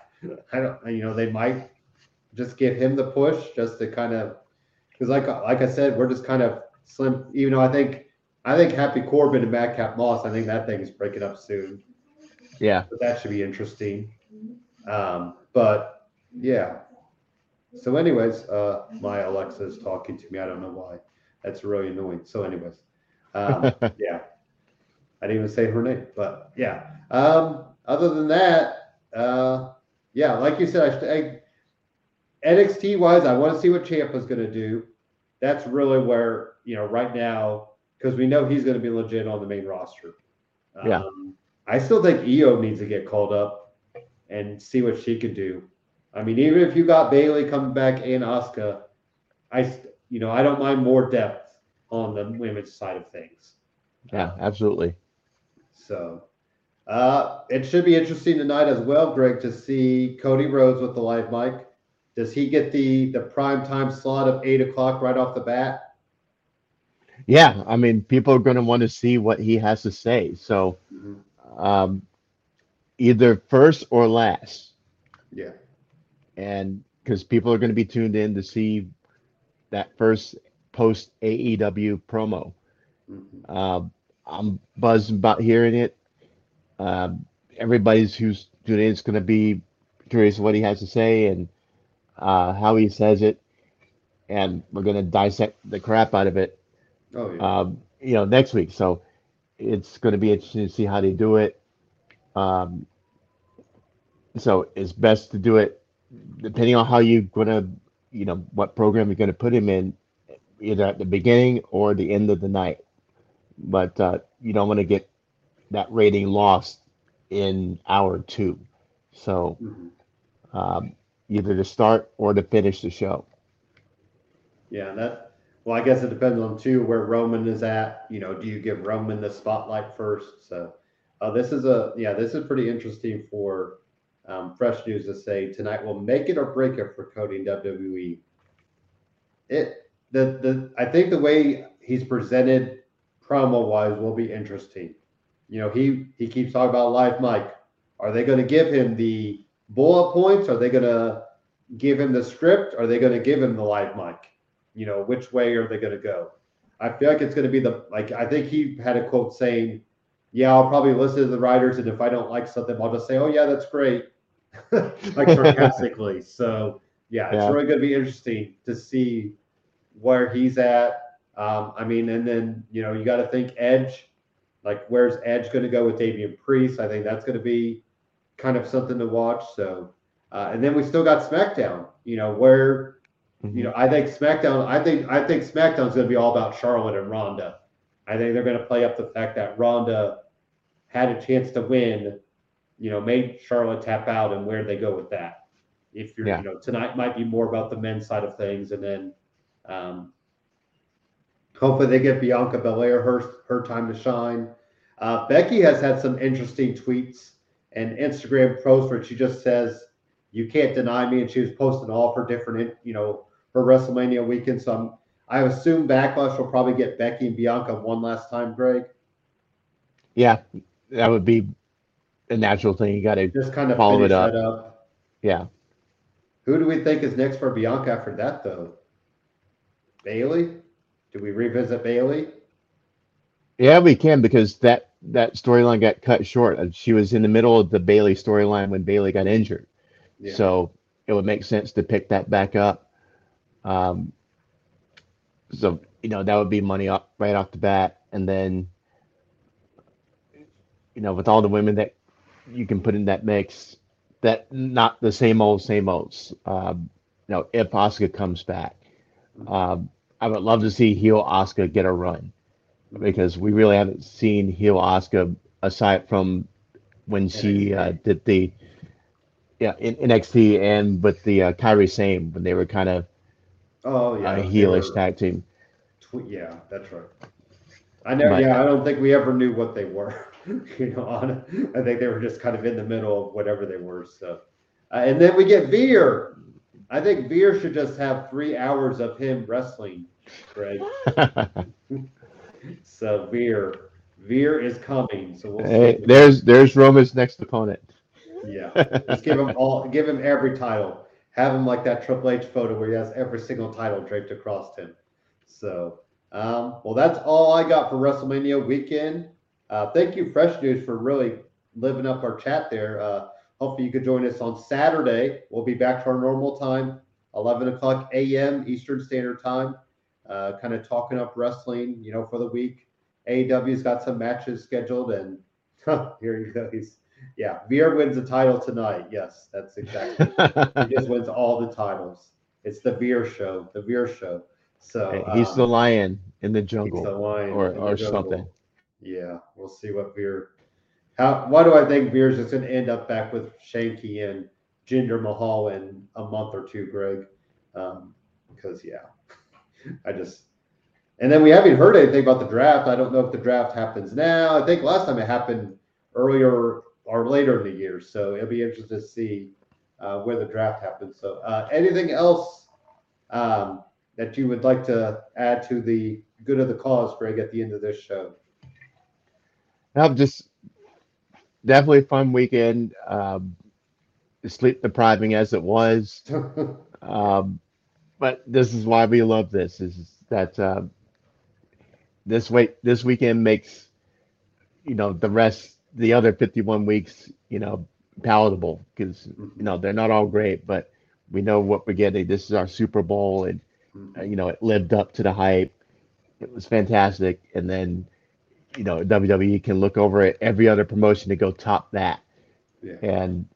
I don't. You know, they might just give him the push just to kind of because like like I said, we're just kind of slim. Even though I think I think Happy Corbin and Madcap Moss, I think that thing is breaking up soon. Yeah. But that should be interesting. Um, but yeah. So, anyways, uh, my Alexa is talking to me. I don't know why. That's really annoying. So, anyways, um, yeah. I didn't even say her name, but yeah. Um, other than that, uh, yeah, like you said, I, I NXT wise, I want to see what Ciampa's going to do. That's really where you know right now because we know he's going to be legit on the main roster. Yeah. Um, I still think Io needs to get called up and see what she can do. I mean, even if you got Bayley coming back and Asuka, I you know I don't mind more depth on the women's side of things. Yeah, absolutely. So uh, it should be interesting tonight as well, Greg, to see Cody Rhodes with the live mic. Does he get the the prime time slot of eight o'clock right off the bat? Yeah, I mean, people are going to want to see what he has to say. So, um, either first or last, Yeah. and because people are going to be tuned in to see that first post AEW promo. Mhm. Um, I'm buzzing about hearing it. Um, everybody's who's tuning in is going to be curious what he has to say and uh, how he says it, and we're going to dissect the crap out of it. Oh yeah. um, you know, next week. So it's going to be interesting to see how they do it. Um, so it's best to do it depending on how you're going to, you know, what program you're going to put him in, either at the beginning or the end of the night. But uh, you don't want to get that rating lost in hour two. So Mhm. um, either to start or to finish the show. Yeah, that. Well, I guess it depends on too where Roman is at. You know, do you give Roman the spotlight first? So uh, this is a yeah, this is pretty interesting for um, fresh news to say tonight will make it or break it for Cody in WWE. It the the I think the way he's presented promo wise will be interesting. You know, he he keeps talking about live mic. Are they going to give him the bullet points? Are they going to give him the script? Are they going to give him the live mic? You know, which way are they going to go? I feel like it's going to be the like. I think he had a quote saying, "Yeah, I'll probably listen to the writers, and if I don't like something, I'll just say, oh yeah, that's great,' like sarcastically." so yeah, it's Yeah. really going to be interesting to see where he's at. Um, I mean, and then you know you got to think Edge. Like, where's Edge going to go with Damian Priest? I think that's going to be kind of something to watch. So, uh, and then we still got SmackDown. You know, where you know I think SmackDown. I think I think SmackDown's going to be all about Charlotte and Ronda. I think they're going to play up the fact that Ronda had a chance to win. You know, made Charlotte tap out, and where they go with that. If you're, Yeah. you know, tonight might be more about the men's side of things, and then um, hopefully they get Bianca Belair her her time to shine. Uh, Becky has had some interesting tweets and Instagram post where she just says, "You can't deny me," and she was posting all her different, you know, her WrestleMania weekend. So I'm, I assume Backlash will probably get Becky and Bianca one last time, Greg. Yeah, that would be a natural thing. You got to Just kind of Follow it up. up. yeah. Who do we think is next for Bianca after that, though? Bayley? Do we revisit Bayley? Yeah, we can because that that storyline got cut short. Uh, She was in the middle of the Bayley storyline when Bayley got injured. Yeah. So it would make sense to pick that back up. Um, so you know that would be money off, right off the bat, and then you know with all the women that you can put in that mix, that not the same old same olds. Um, you know if Asuka comes back, um, I would love to see heel Asuka get a run because we really haven't seen heel Asuka aside from when she uh, did the yeah in NXT and with the uh, Kairi Sane when they were kind of oh, yeah. a they heelish tag team. tw- yeah, that's right. I know. But- yeah, I don't think we ever knew what they were. you know, on, I think they were just kind of in the middle of whatever they were. So, uh, and then we get Veer. I think Veer should just have three hours of him wrestling, Greg. So Veer, Veer is coming. So we'll hey, there's there's Roman's next opponent. Yeah, just give him all, give him every title. Have him like that Triple H photo where he has every single title draped across him. So, um, well, that's all I got for WrestleMania weekend. Uh, thank you, Fresh News, for really living up our chat there. Uh, hopefully, you could join us on Saturday. We'll be back to our normal time, 11 o'clock a.m. Eastern Standard Time, uh, kind of talking up wrestling, you know, for the week. AEW's got some matches scheduled, and here you go. He's yeah, Veer wins the title tonight. Yes, that's exactly. he just wins all the titles. It's the Veer show, the Veer show. So he's um, the lion in the he's jungle. the lion or- or jungle. something. Yeah, we'll see what Veer. How? Why do I think Veer's just going to end up back with Shanky and Jinder Mahal in a month or two, Greg? Um, because yeah, I just. And then we haven't heard anything about the draft. I don't know if the draft happens now. I think last time it happened earlier or later in the year. So it'll be interesting to see uh, where the draft happens. So uh, anything else um, that you would like to add to the good of the cause, Greg, at the end of this show? I'm just definitely a fun weekend. Um, sleep depriving as it was. Um, but this is why we love this. Is that uh, this week this weekend makes you know the rest the other 51 weeks you know palatable because you know they're not all great, but we know what we're getting. This is our Super Bowl, and uh, you know it lived up to the hype. It was fantastic, and then you know WWE can look over at every other promotion to go top that. Yeah. And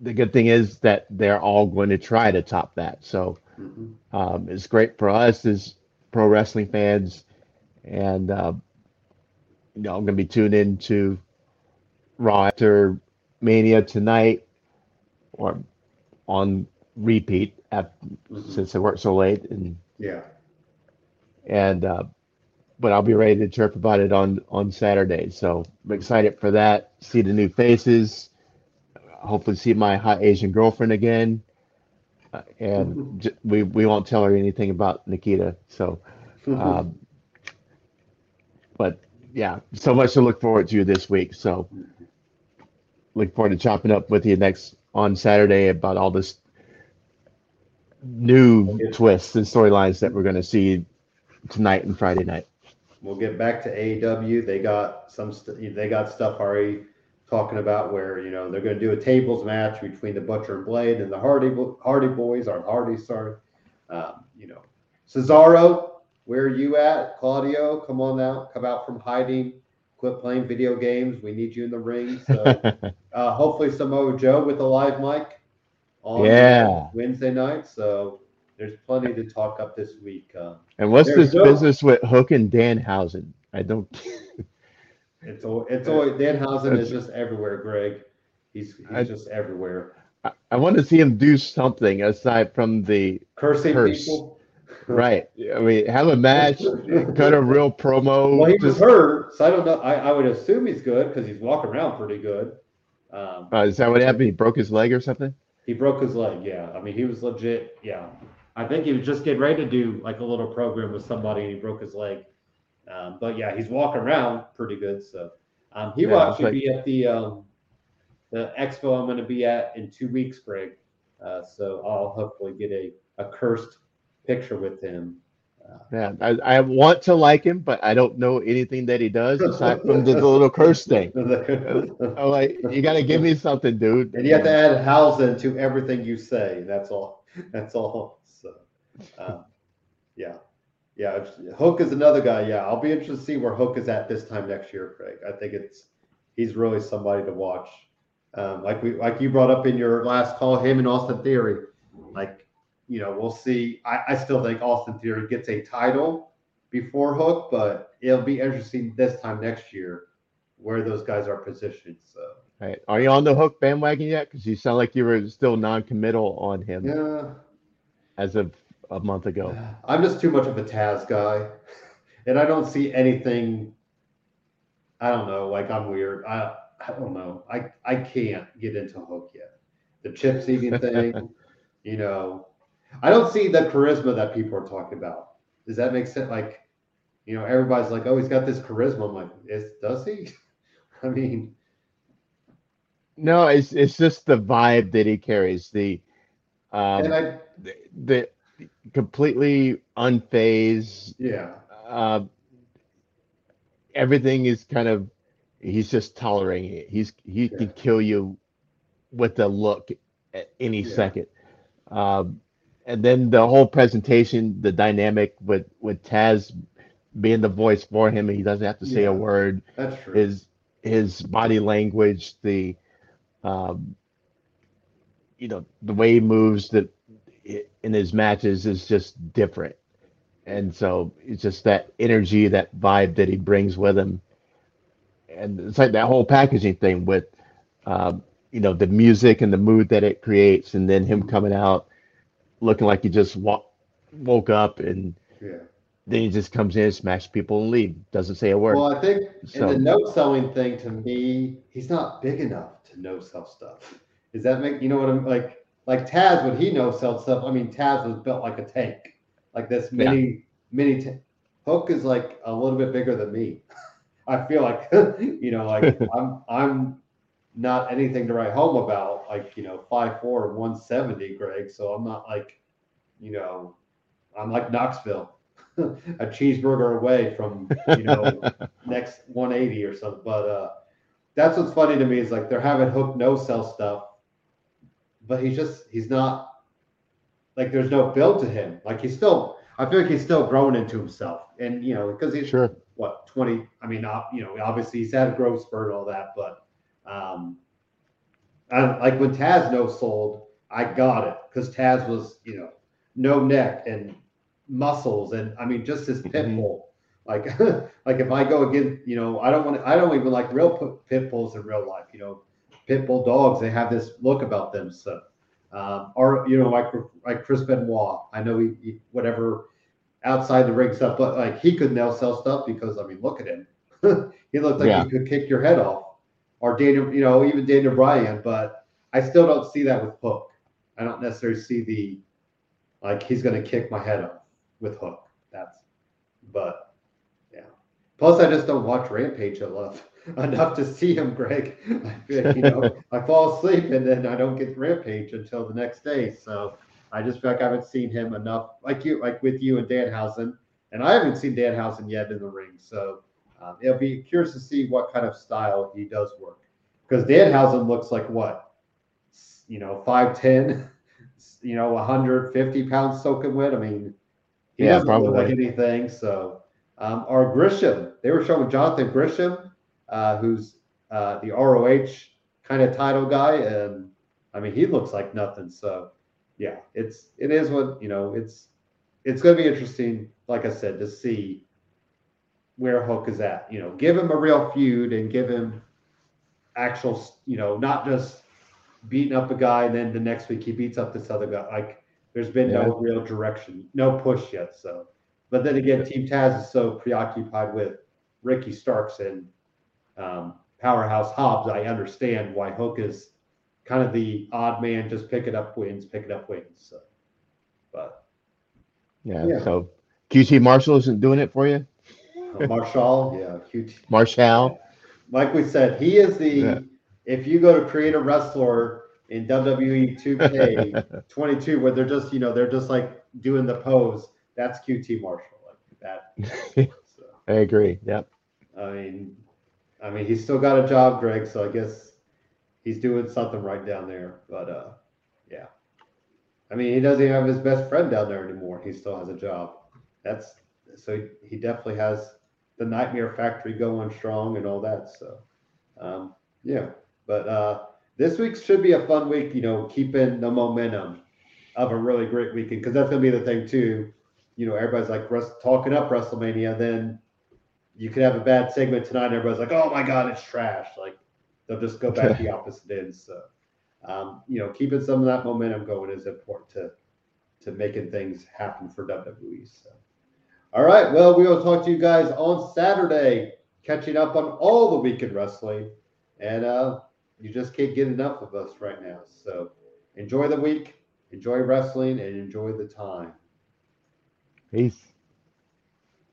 the good thing is that they're all going to try to top that. So Mhm. um, it's great for us as pro wrestling fans, and uh, you know I'm going to be tuned in to Raw after Mania tonight, or on repeat at, since I work so late, and Yeah. and uh, but I'll be ready to chirp about it on on Saturday. So I'm excited for that. See the new faces. Hopefully, see my hot Asian girlfriend again. Uh, and j- we we won't tell her anything about Nikita. So, um, but yeah, so much to look forward to this week. So, look forward to chopping up with you next on Saturday about all this new twists and storylines that we're going to see tonight and Friday night. we'll get back to AEW. They got some. St- they got stuff already talking about where you know they're going to do a tables match between the Butcher and Blade and the Hardy Hardy Boys or Hardy, sorry. Um, you know, Cesaro, where are you at? Claudio, come on out, come out from hiding. Quit playing video games. We need you in the ring. So uh, hopefully Samoa Joe with a live mic on Yeah. Wednesday night. So there's plenty to talk up this week. Uh, and what's this no- business with Hook and Danhausen? I don't. It's al- it's always Danhausen is just everywhere, Greg. He's he's I- just everywhere. I, I want to see him do something aside from the Cursing Curse. people. Right. I mean, have a match, cut a real promo. Well, he was just- hurt, so I don't know. I, I would assume he's good because he's walking around pretty good. Um, uh, is that what happened? He broke his leg or something? he broke his leg. Yeah, I mean he was legit. Yeah, I think he was just getting ready to do like a little program with somebody, and he broke his leg. Um, but yeah, he's walking around pretty good. So um, he will Yeah, it's actually like- be at the um, the expo I'm going to be at in two weeks, Greg. Uh, so I'll hopefully get a, a cursed picture with him. Yeah, I, I want to like him, but I don't know anything that he does aside from the little curse thing. I'm like, you got to give me something, dude. And you have to add Hausen to everything you say. That's all. That's all. So, um, yeah. Yeah. Hook is another guy. Yeah. I'll be interested to see where Hook is at this time next year, Craig. I think it's, he's really somebody to watch. Um, like we, like you brought up in your last call, him and Austin Theory, like, you know, we'll see. I, I still think Austin Theory gets a title before Hook, but it'll be interesting this time next year where those guys are positioned. So, Right. Are you on the hook bandwagon yet? Because you sound like you were still non-committal on him yeah. as of a month ago. I'm just too much of a Taz guy, and I don't see anything. I don't know, like I'm weird. I I don't know. I I can't get into Hook yet. The chip eating thing, you know, I don't see the charisma that people are talking about. Does that make sense? Like, you know, everybody's like, "Oh, he's got this charisma." I'm like, "Is does he?" I mean, No, it's it's just the vibe that he carries. The um, I the, the completely unfazed. yeah, Uh, everything is kind of he's just tolerating it. He's he Yeah. can kill you with a look at any Yeah. second. Um, and then the whole presentation, the dynamic with with Taz being the voice for him, and he doesn't have to say Yeah. a word. that's true. His his body language, the um, you know the way he moves that in his matches is just different. And so it's just that energy, that vibe that he brings with him. And it's like that whole packaging thing with, um, you know, the music and the mood that it creates, and then him coming out looking like he just wa- woke up, and yeah. then he just comes in, smash people, and leave. Doesn't say a word. Well, I think So- in the no selling thing to me, he's not big enough to no sell stuff. Does that make you know what I'm like? Like Taz, when he no sell stuff, I mean Taz was built like a tank, like this mini mini. T- Hook is like a little bit bigger than me. I feel like you know, like I'm I'm not anything to write home about. Like you know, five four and one seventy, Greg. So I'm not like, you know, I'm like Knoxville, a cheeseburger away from you know next 180 or something. But uh, that's what's funny to me is like they're having Hook no sell stuff, but he's just he's not like there's no build to him. Like he's still I feel like he's still growing into himself, and you know because he's sure. what 20. I mean, you know, obviously he's had a growth spurt and all that, but um, I, like when Taz no sold, I got it because Taz was you know no neck and muscles and I mean just his pit Mhm. bull. Like like if I go against you know I don't want to I don't even like real pit bulls in real life. You know, pit bull dogs they have this look about them. So um, or you know like like Chris Benoit. I know he, he whatever outside the ring stuff, but like he could now sell stuff because I mean look at him. he looked like Yeah. he could kick your head off. Or Daniel, you know, even Daniel Bryan, but I still don't see that with Hook. I don't necessarily see the like he's gonna kick my head off with Hook. That's but yeah. Plus I just don't watch Rampage enough enough to see him, Greg. You know, I fall asleep and then I don't get Rampage until the next day. So I just feel like I haven't seen him enough, like you, like with you and Danhausen, and I haven't seen Danhausen yet in the ring. So um, it'll be curious to see what kind of style he does work, because Danhausen looks like what, you know, five ten, you know, 150 pounds soaking wet. I mean, he Yeah, doesn't look like anything. So, um, or Gresham, they were showing Jonathan Gresham, uh, who's uh, the ROH kind of title guy, and I mean, he looks like nothing. So, yeah, it's it is what you know. It's it's going to be interesting, like I said, to see where Hook is at. You know, give him a real feud and give him actual, you know, not just beating up a guy and then the next week he beats up this other guy. Like, there's been no real direction, no push yet. So, but then again, Team Taz is so preoccupied with Ricky Starks and um, Powerhouse Hobbs. I understand why Hook is kind of the odd man, just picking up wins, picking up wins. So, but Yeah. Yeah. So QT Marshall isn't doing it for you, Marshall, yeah, QT. Marshall. Like we said, he is the. Yeah. If you go to create a wrestler in WWE 2K 22 where they're just, you know, they're just like doing the pose. That's QT Marshall. Like that. So, I agree. Yep. I mean, I mean, he's still got a job, Greg. So I guess he's doing something right down there. But uh, yeah. I mean, he doesn't even have his best friend down there anymore. He still has a job. That's so he definitely has the Nightmare Factory going strong and all that. So, um, yeah. But uh, this week should be a fun week. You know, keeping the momentum of a really great weekend because that's gonna be the thing too. You know, everybody's like talking up WrestleMania, then you could have a bad segment tonight, and everybody's like, "Oh my God, it's trash!" Like they'll just go back the opposite end. So, um, you know, keeping some of that momentum going is important to to making things happen for WWE. So, all right, well, we will talk to you guys on Saturday, catching up on all the weekend wrestling, and uh, you just can't get enough of us right now. So, enjoy the week, enjoy wrestling, and enjoy the time. Peace.